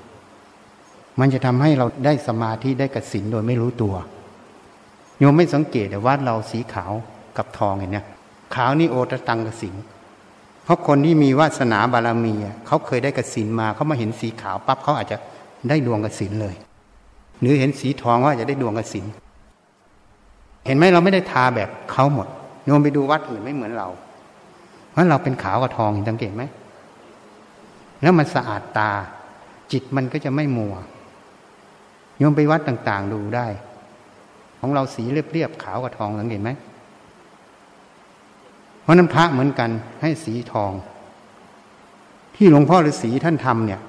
มันจะทำให้เราได้สมาธิได้กสินโดยไม่รู้ตัวโยมไม่สังเกตแต่ว่าเราสีขาว กับทองเห็นเนี่ยขาวนี่โอตตังกสิงเพราะคนที่มีวาสนาบารมีเขาเคยได้กสินมาเขามาเห็นสีขาวปั๊บเขาอาจจะได้ดวงกสินเลย หรือเห็นสีทองว่าจะได้ดวงกสินเห็นไหมเราไม่ได้ทาแบบเขาหมดโยมไปดูวัดอื่นไม่เหมือนเราเพราะเราเป็นขาวกับทองเห็นสังเกตไหมแล้วมันสะอาดตา จิตมันก็จะไม่มัวโยมไปวัดต่าง ๆ ดูได้ ของเราสีเรียบๆขาวกับทองสังเกตไหม เพราะนั้นพระเหมือนกันให้สีทอง ที่หลวงพ่อฤาษีท่านทำเนี่ย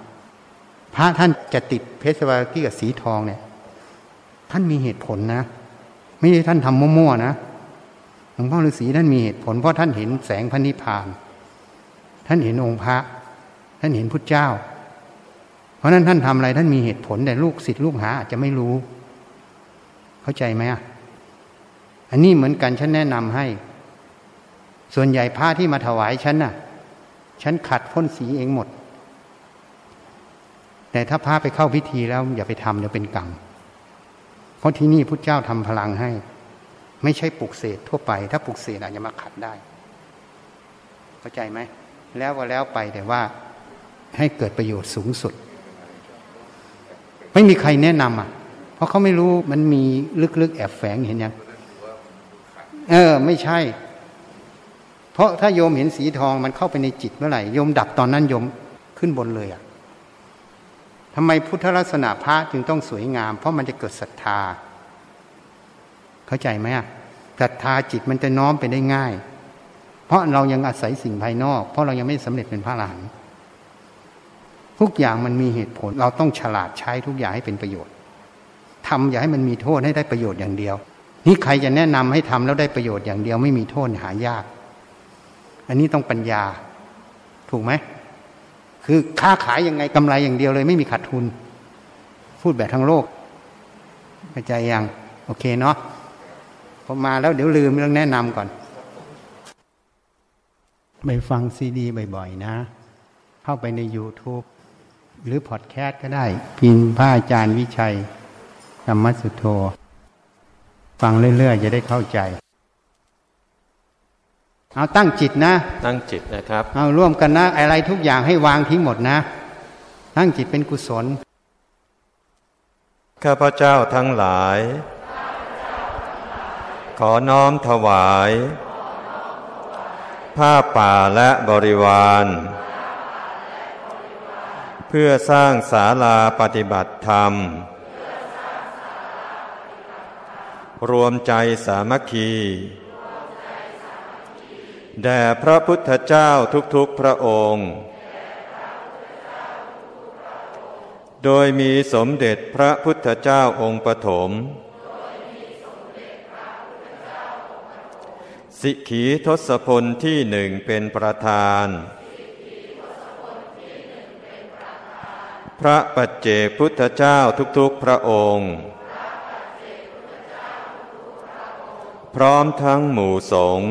พระท่านจะติดเพชรวากี้กับสีทองเนี่ย ท่านมีเหตุผลนะ ไม่ใช่ท่านทำมั่วๆนะหลวงพ่อฤาษีท่านมีเหตุผลเพราะท่านเห็นแสงพระนิพพาน ท่านเห็นองค์พระ ท่านเห็นพุทธเจ้า เพราะนั้นท่านทำอะไรท่านมีเหตุผลแต่ลูกศิษย์ลูกหาอาจจะไม่รู้ เข้าใจไหมอะอันนี้เหมือนกันฉันแนะนำให้ ส่วนใหญ่ผ้าที่มาถวายฉันน่ะ ฉันขัดพ่นสีเองหมด แต่ถ้าพระไปเข้าพิธีแล้ว อย่าไปทำเดี๋ยวเป็นกรรม เพราะที่นี่พุทธเจ้าทำพลังให้ ไม่ใช่ปลุกเสกทั่วไป ถ้าปลุกเสกอาจจะมาขัดได้ เข้าใจไหม แล้วก็แล้วไปแต่ว่าให้เกิดประโยชน์สูงสุด ไม่มีใครแนะนำอะ เพราะเขาไม่รู้มันมีลึกๆแอบแฝงเห็นยัง เออ ไม่ใช่ เพราะถ้าโยมเห็นสีทองมันเข้าไปในจิตเมื่อไหร่โยมดับตอนนั้นโยมขึ้นบนเลยอะ่ะทำไมพุทธลักษณะพระจึงต้องสวยงาม เพราะมันจะเกิดศรัทธา เข้าใจไหมอะศรัทธาจิตมันจะน้อมไปได้ง่าย เพราะเรายังอาศัยสิ่งภายนอก เพราะเรายังไม่สำเร็จเป็นพระอรหันทุกอย่างมันมีเหตุผล เราต้องฉลาดใช้ทุกอย่างให้เป็นประโยชน์ทำอย่าให้มันมีโทษให้ได้ประโยชน์อย่างเดียว นี่ใครจะแนะนำให้ทำแล้วได้ประโยชน์อย่างเดียวไม่มีโทษหายาก อันนี้ต้องปัญญา ถูกไหม คือค้าขายยังไงกำไรอย่างเดียวเลย ไม่มีขาดทุน พูดแบบทั้งโลกเข้าใจยัง โอเคเนาะพอมาแล้วเดี๋ยวลืมเรื่องแนะนำก่อน ไปฟังซีดีบ่อย ๆ นะ เข้าไปใน YouTube หรือพอดแคสต์ก็ได้ พินพระอาจารย์วิชัยธรรมสุโธฟังเรื่อย ๆ จะได้เข้าใจ เอาตั้งจิตนะ ตั้งจิตนะครับ เอาร่วมกันนะ อะไรทุกอย่างให้วางทิ้งหมดนะ ตั้งจิตเป็นกุศล ข้าพเจ้าทั้งหลาย ขอน้อมถวาย ผ้าป่าและบริวาร เพื่อสร้างศาลาปฏิบัติธรรม รวมใจสามัคคี แด่พระพุทธเจ้าทุกๆพระองค์ โดยมีสมเด็จพระพุทธเจ้าองค์ปฐม สิขีทศพลที่หนึ่งเป็นประธาน พระปัจเจกพุทธเจ้าทุกๆพระองค์ พร้อมทั้งหมู่สงฆ์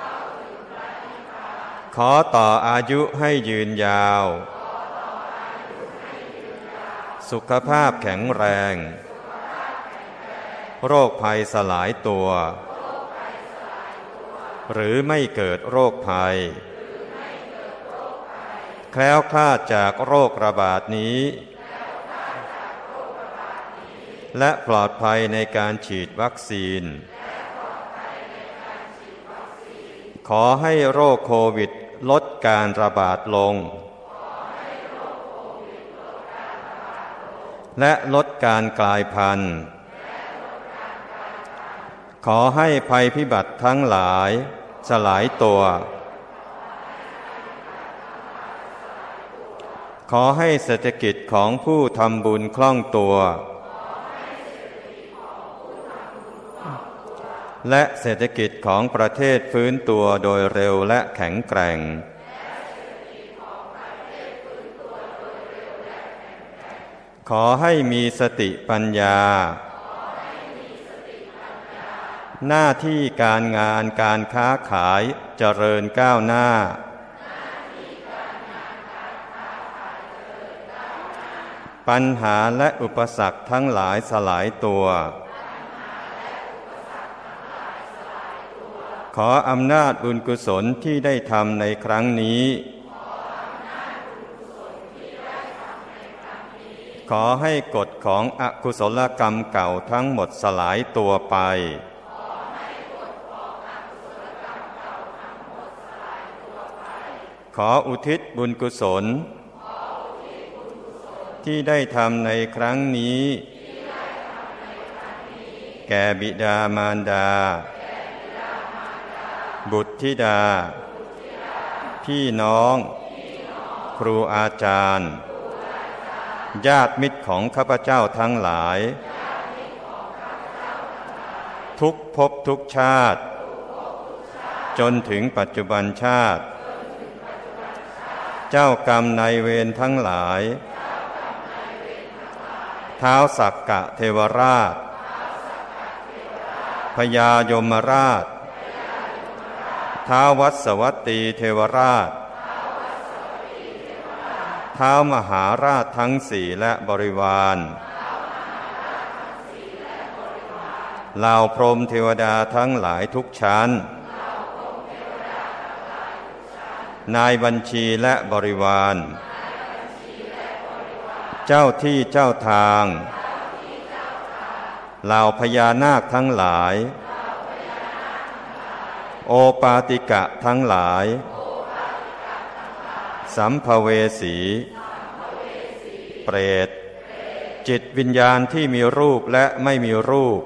ขอต่ออายุให้ยืนยาว สุขภาพแข็งแรง โรคภัยสลายตัว หรือไม่เกิดโรคภัย แคล้วคลาดจากโรคระบาดนี้ และปลอดภัยในการฉีดวัคซีนขอให้โรคโควิด ลดการระบาดลง และลดการกลายพันธุ์ ขอให้ภัยพิบัติทั้งหลาย สลายตัว ขอให้เศรษฐกิจของผู้ทำบุญคล่องตัว และเศรษฐกิจของประเทศฟื้นตัวโดยเร็วและแข็งแกร่ง ขอให้มีสติปัญญา หน้าที่การงานการค้าขายเจริญก้าวหน้า ปัญหาและอุปสรรคทั้งหลายสลายตัว ขออำนาจบุญกุศลที่ได้ทำในครั้งนี้ ขอให้กฎของอกุศลกรรมเก่าทั้งหมดสลายตัวไป ขออุทิศบุญกุศล ที่ได้ทำในครั้งนี้ แก่บิดามารดา บุตรธิดา พี่น้อง ครูอาจารย์ ญาติมิตรของข้าพเจ้าทั้งหลาย ทุกภพทุกชาติ จนถึงปัจจุบันชาติ เจ้ากรรมนายเวรทั้งหลายเท้าสักกะเทวราชพญายมราช ท้าววัสวัตตีเทวราชท้าวมหาราชทั้งสี่และบริวารเหล่าพรหมเทวดาทั้งหลายทุกชั้น นายบัญชีและบริวาร เจ้าที่เจ้าทาง เหล่าพญานาคทั้งหลาย โอปาติกะทั้งหลาย สัมภเวสี เปรต จิตวิญญาณที่มีรูปและไม่มีรูป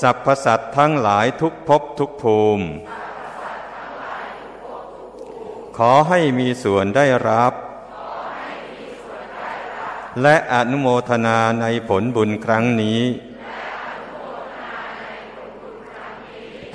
สรรพสัตทั้งหลายทุกภพทุกภูมิ ขอให้มีส่วนได้รับ และอนุโมทนาในผลบุญครั้งนี้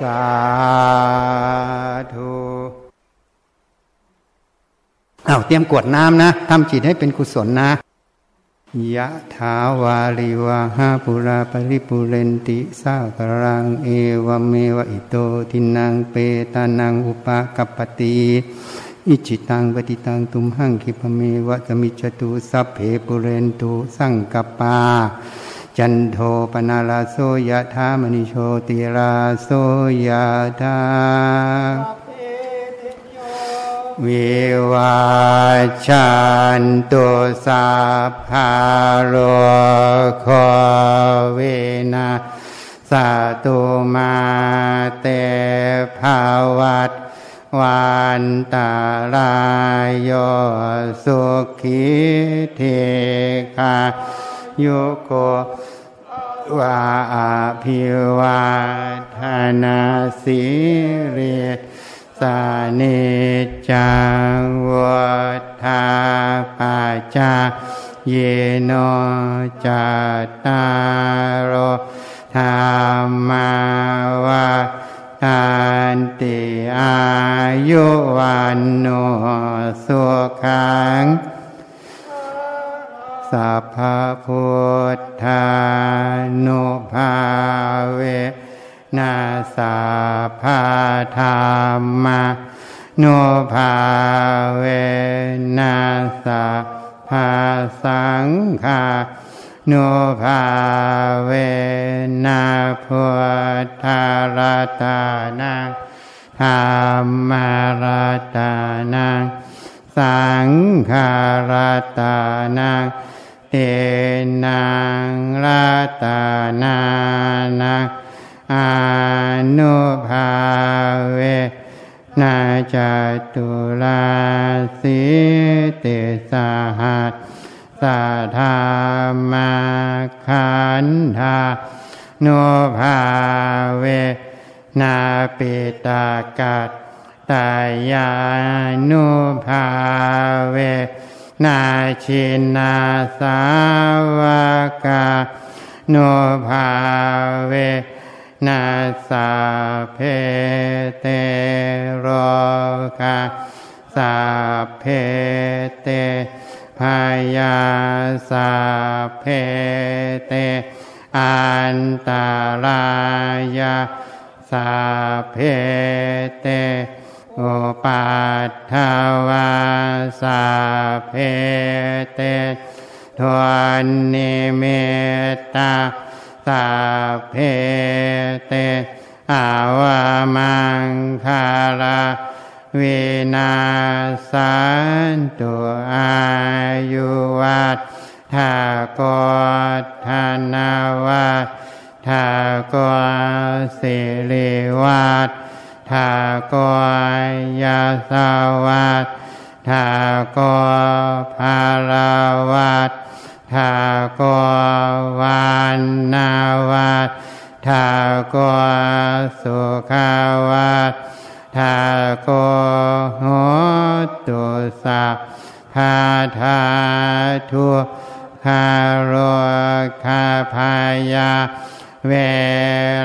สาธุเอาเตรียมกวดน้ำนะทำจิตให้เป็นกุศลนะยะถาวาลิวาหาปุราปริปุเรนติสากรังเอวเมวะอิโตทินังเปตานังอุปกัปปติอิจิตังปฏิตังตุมหังคิปเมวะสมิจตุสัพเพปุเรนตุสังกปา จันโทปนาลาโสยะธามณิโชติราโสยะธาวิวาชันตุสัพาโรโควินาสตุมาเตภาวัตวันตารายโยสุขิเทคา โยโกวาภิวาทนาสิริสานิจังวัฏาปัจจาเยโนจัตตารโอธรรมาวัฏานติอายุวันโนสุขัง สัพพพุทธานุภาเวนาสัพพธรรมานุภาเวนาสัพพสังฆานุภาเวนาพุทธารตานังธรรมารตานังสังฆารตานัง นังรัตนานังอนุภาเวนาจตุลาสิเตสหัสสัทธามาขันธาโนภาเวนาปิตากัตตายานุภาเว นาชินาสาวกาโนภาเวนาสาเพเตโรกาสาเพเตพายาสาเพเตอันตารายาสาเพเต อปัฏฐาวาสาเพเตทวนนิเมตตาสาเพเตอาวามังคาราวินาสันตุอายุวัตถากตธนาวาถากสิริวัตถ ทากยาสวัตถากภาราวัตถากวันนาวัตถากสุขาวัตถากโหตุสัพพาธาทุคาโรคาพายา เว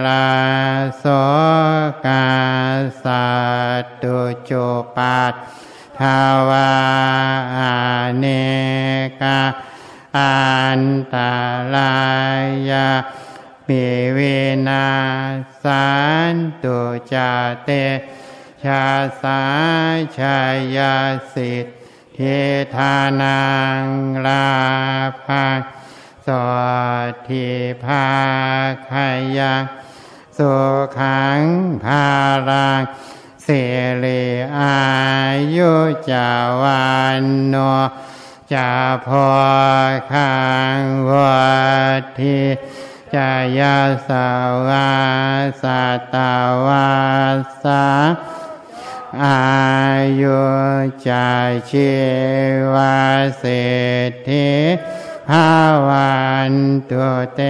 ลาโสกาสัตตุจุปัตทาวาเนกาอันตรายาปิเวนาสันตุจาเต ชาสาชายาสิทเทธานังลาภัง สดทิภาคายังสุขังภารังเสรีอายุจาวันโนจาพอขังวัทิจายาสาวาสัตวาสาอายุจาชีวาเศรษฐีาวันตุเต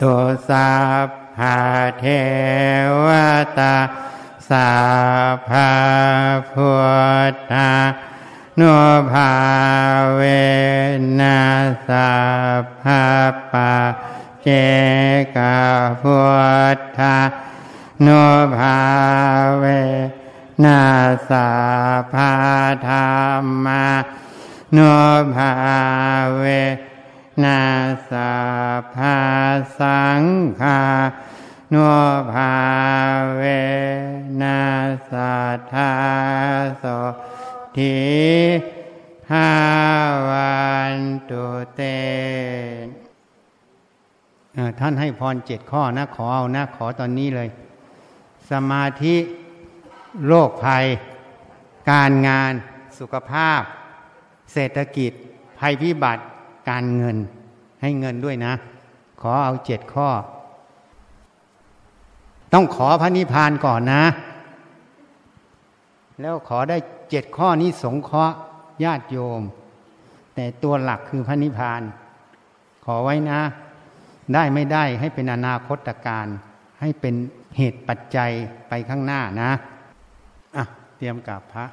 ตุสัพพะเทวตาสัพพะพุทธานุภาเวนัสัพพะปะเจกพุทธา นภาเวนัสัพพะธรรมานภาเวนัสัพพะสังฆานภาเวนัสัทธาโสทีหาวันตุเตท่านให้พรเจ็ดข้อนะขอเอานะขอตอนนี้เลย สมาธิโรคภัย การงาน สุขภาพ เศรษฐกิจ ภัยพิบัติ การเงิน ให้เงินด้วยนะ ขอเอาเจ็ดข้อ ต้องขอพระนิพพานก่อนนะ แล้วขอได้เจ็ดข้อนี้สงเคราะห์ญาติโยม แต่ตัวหลักคือพระนิพพาน ขอไว้นะ ได้ไม่ได้ให้เป็นอนาคตการให้เป็น เหตุปัจจัยไปข้างหน้านะ อะ เตรียมกับพระ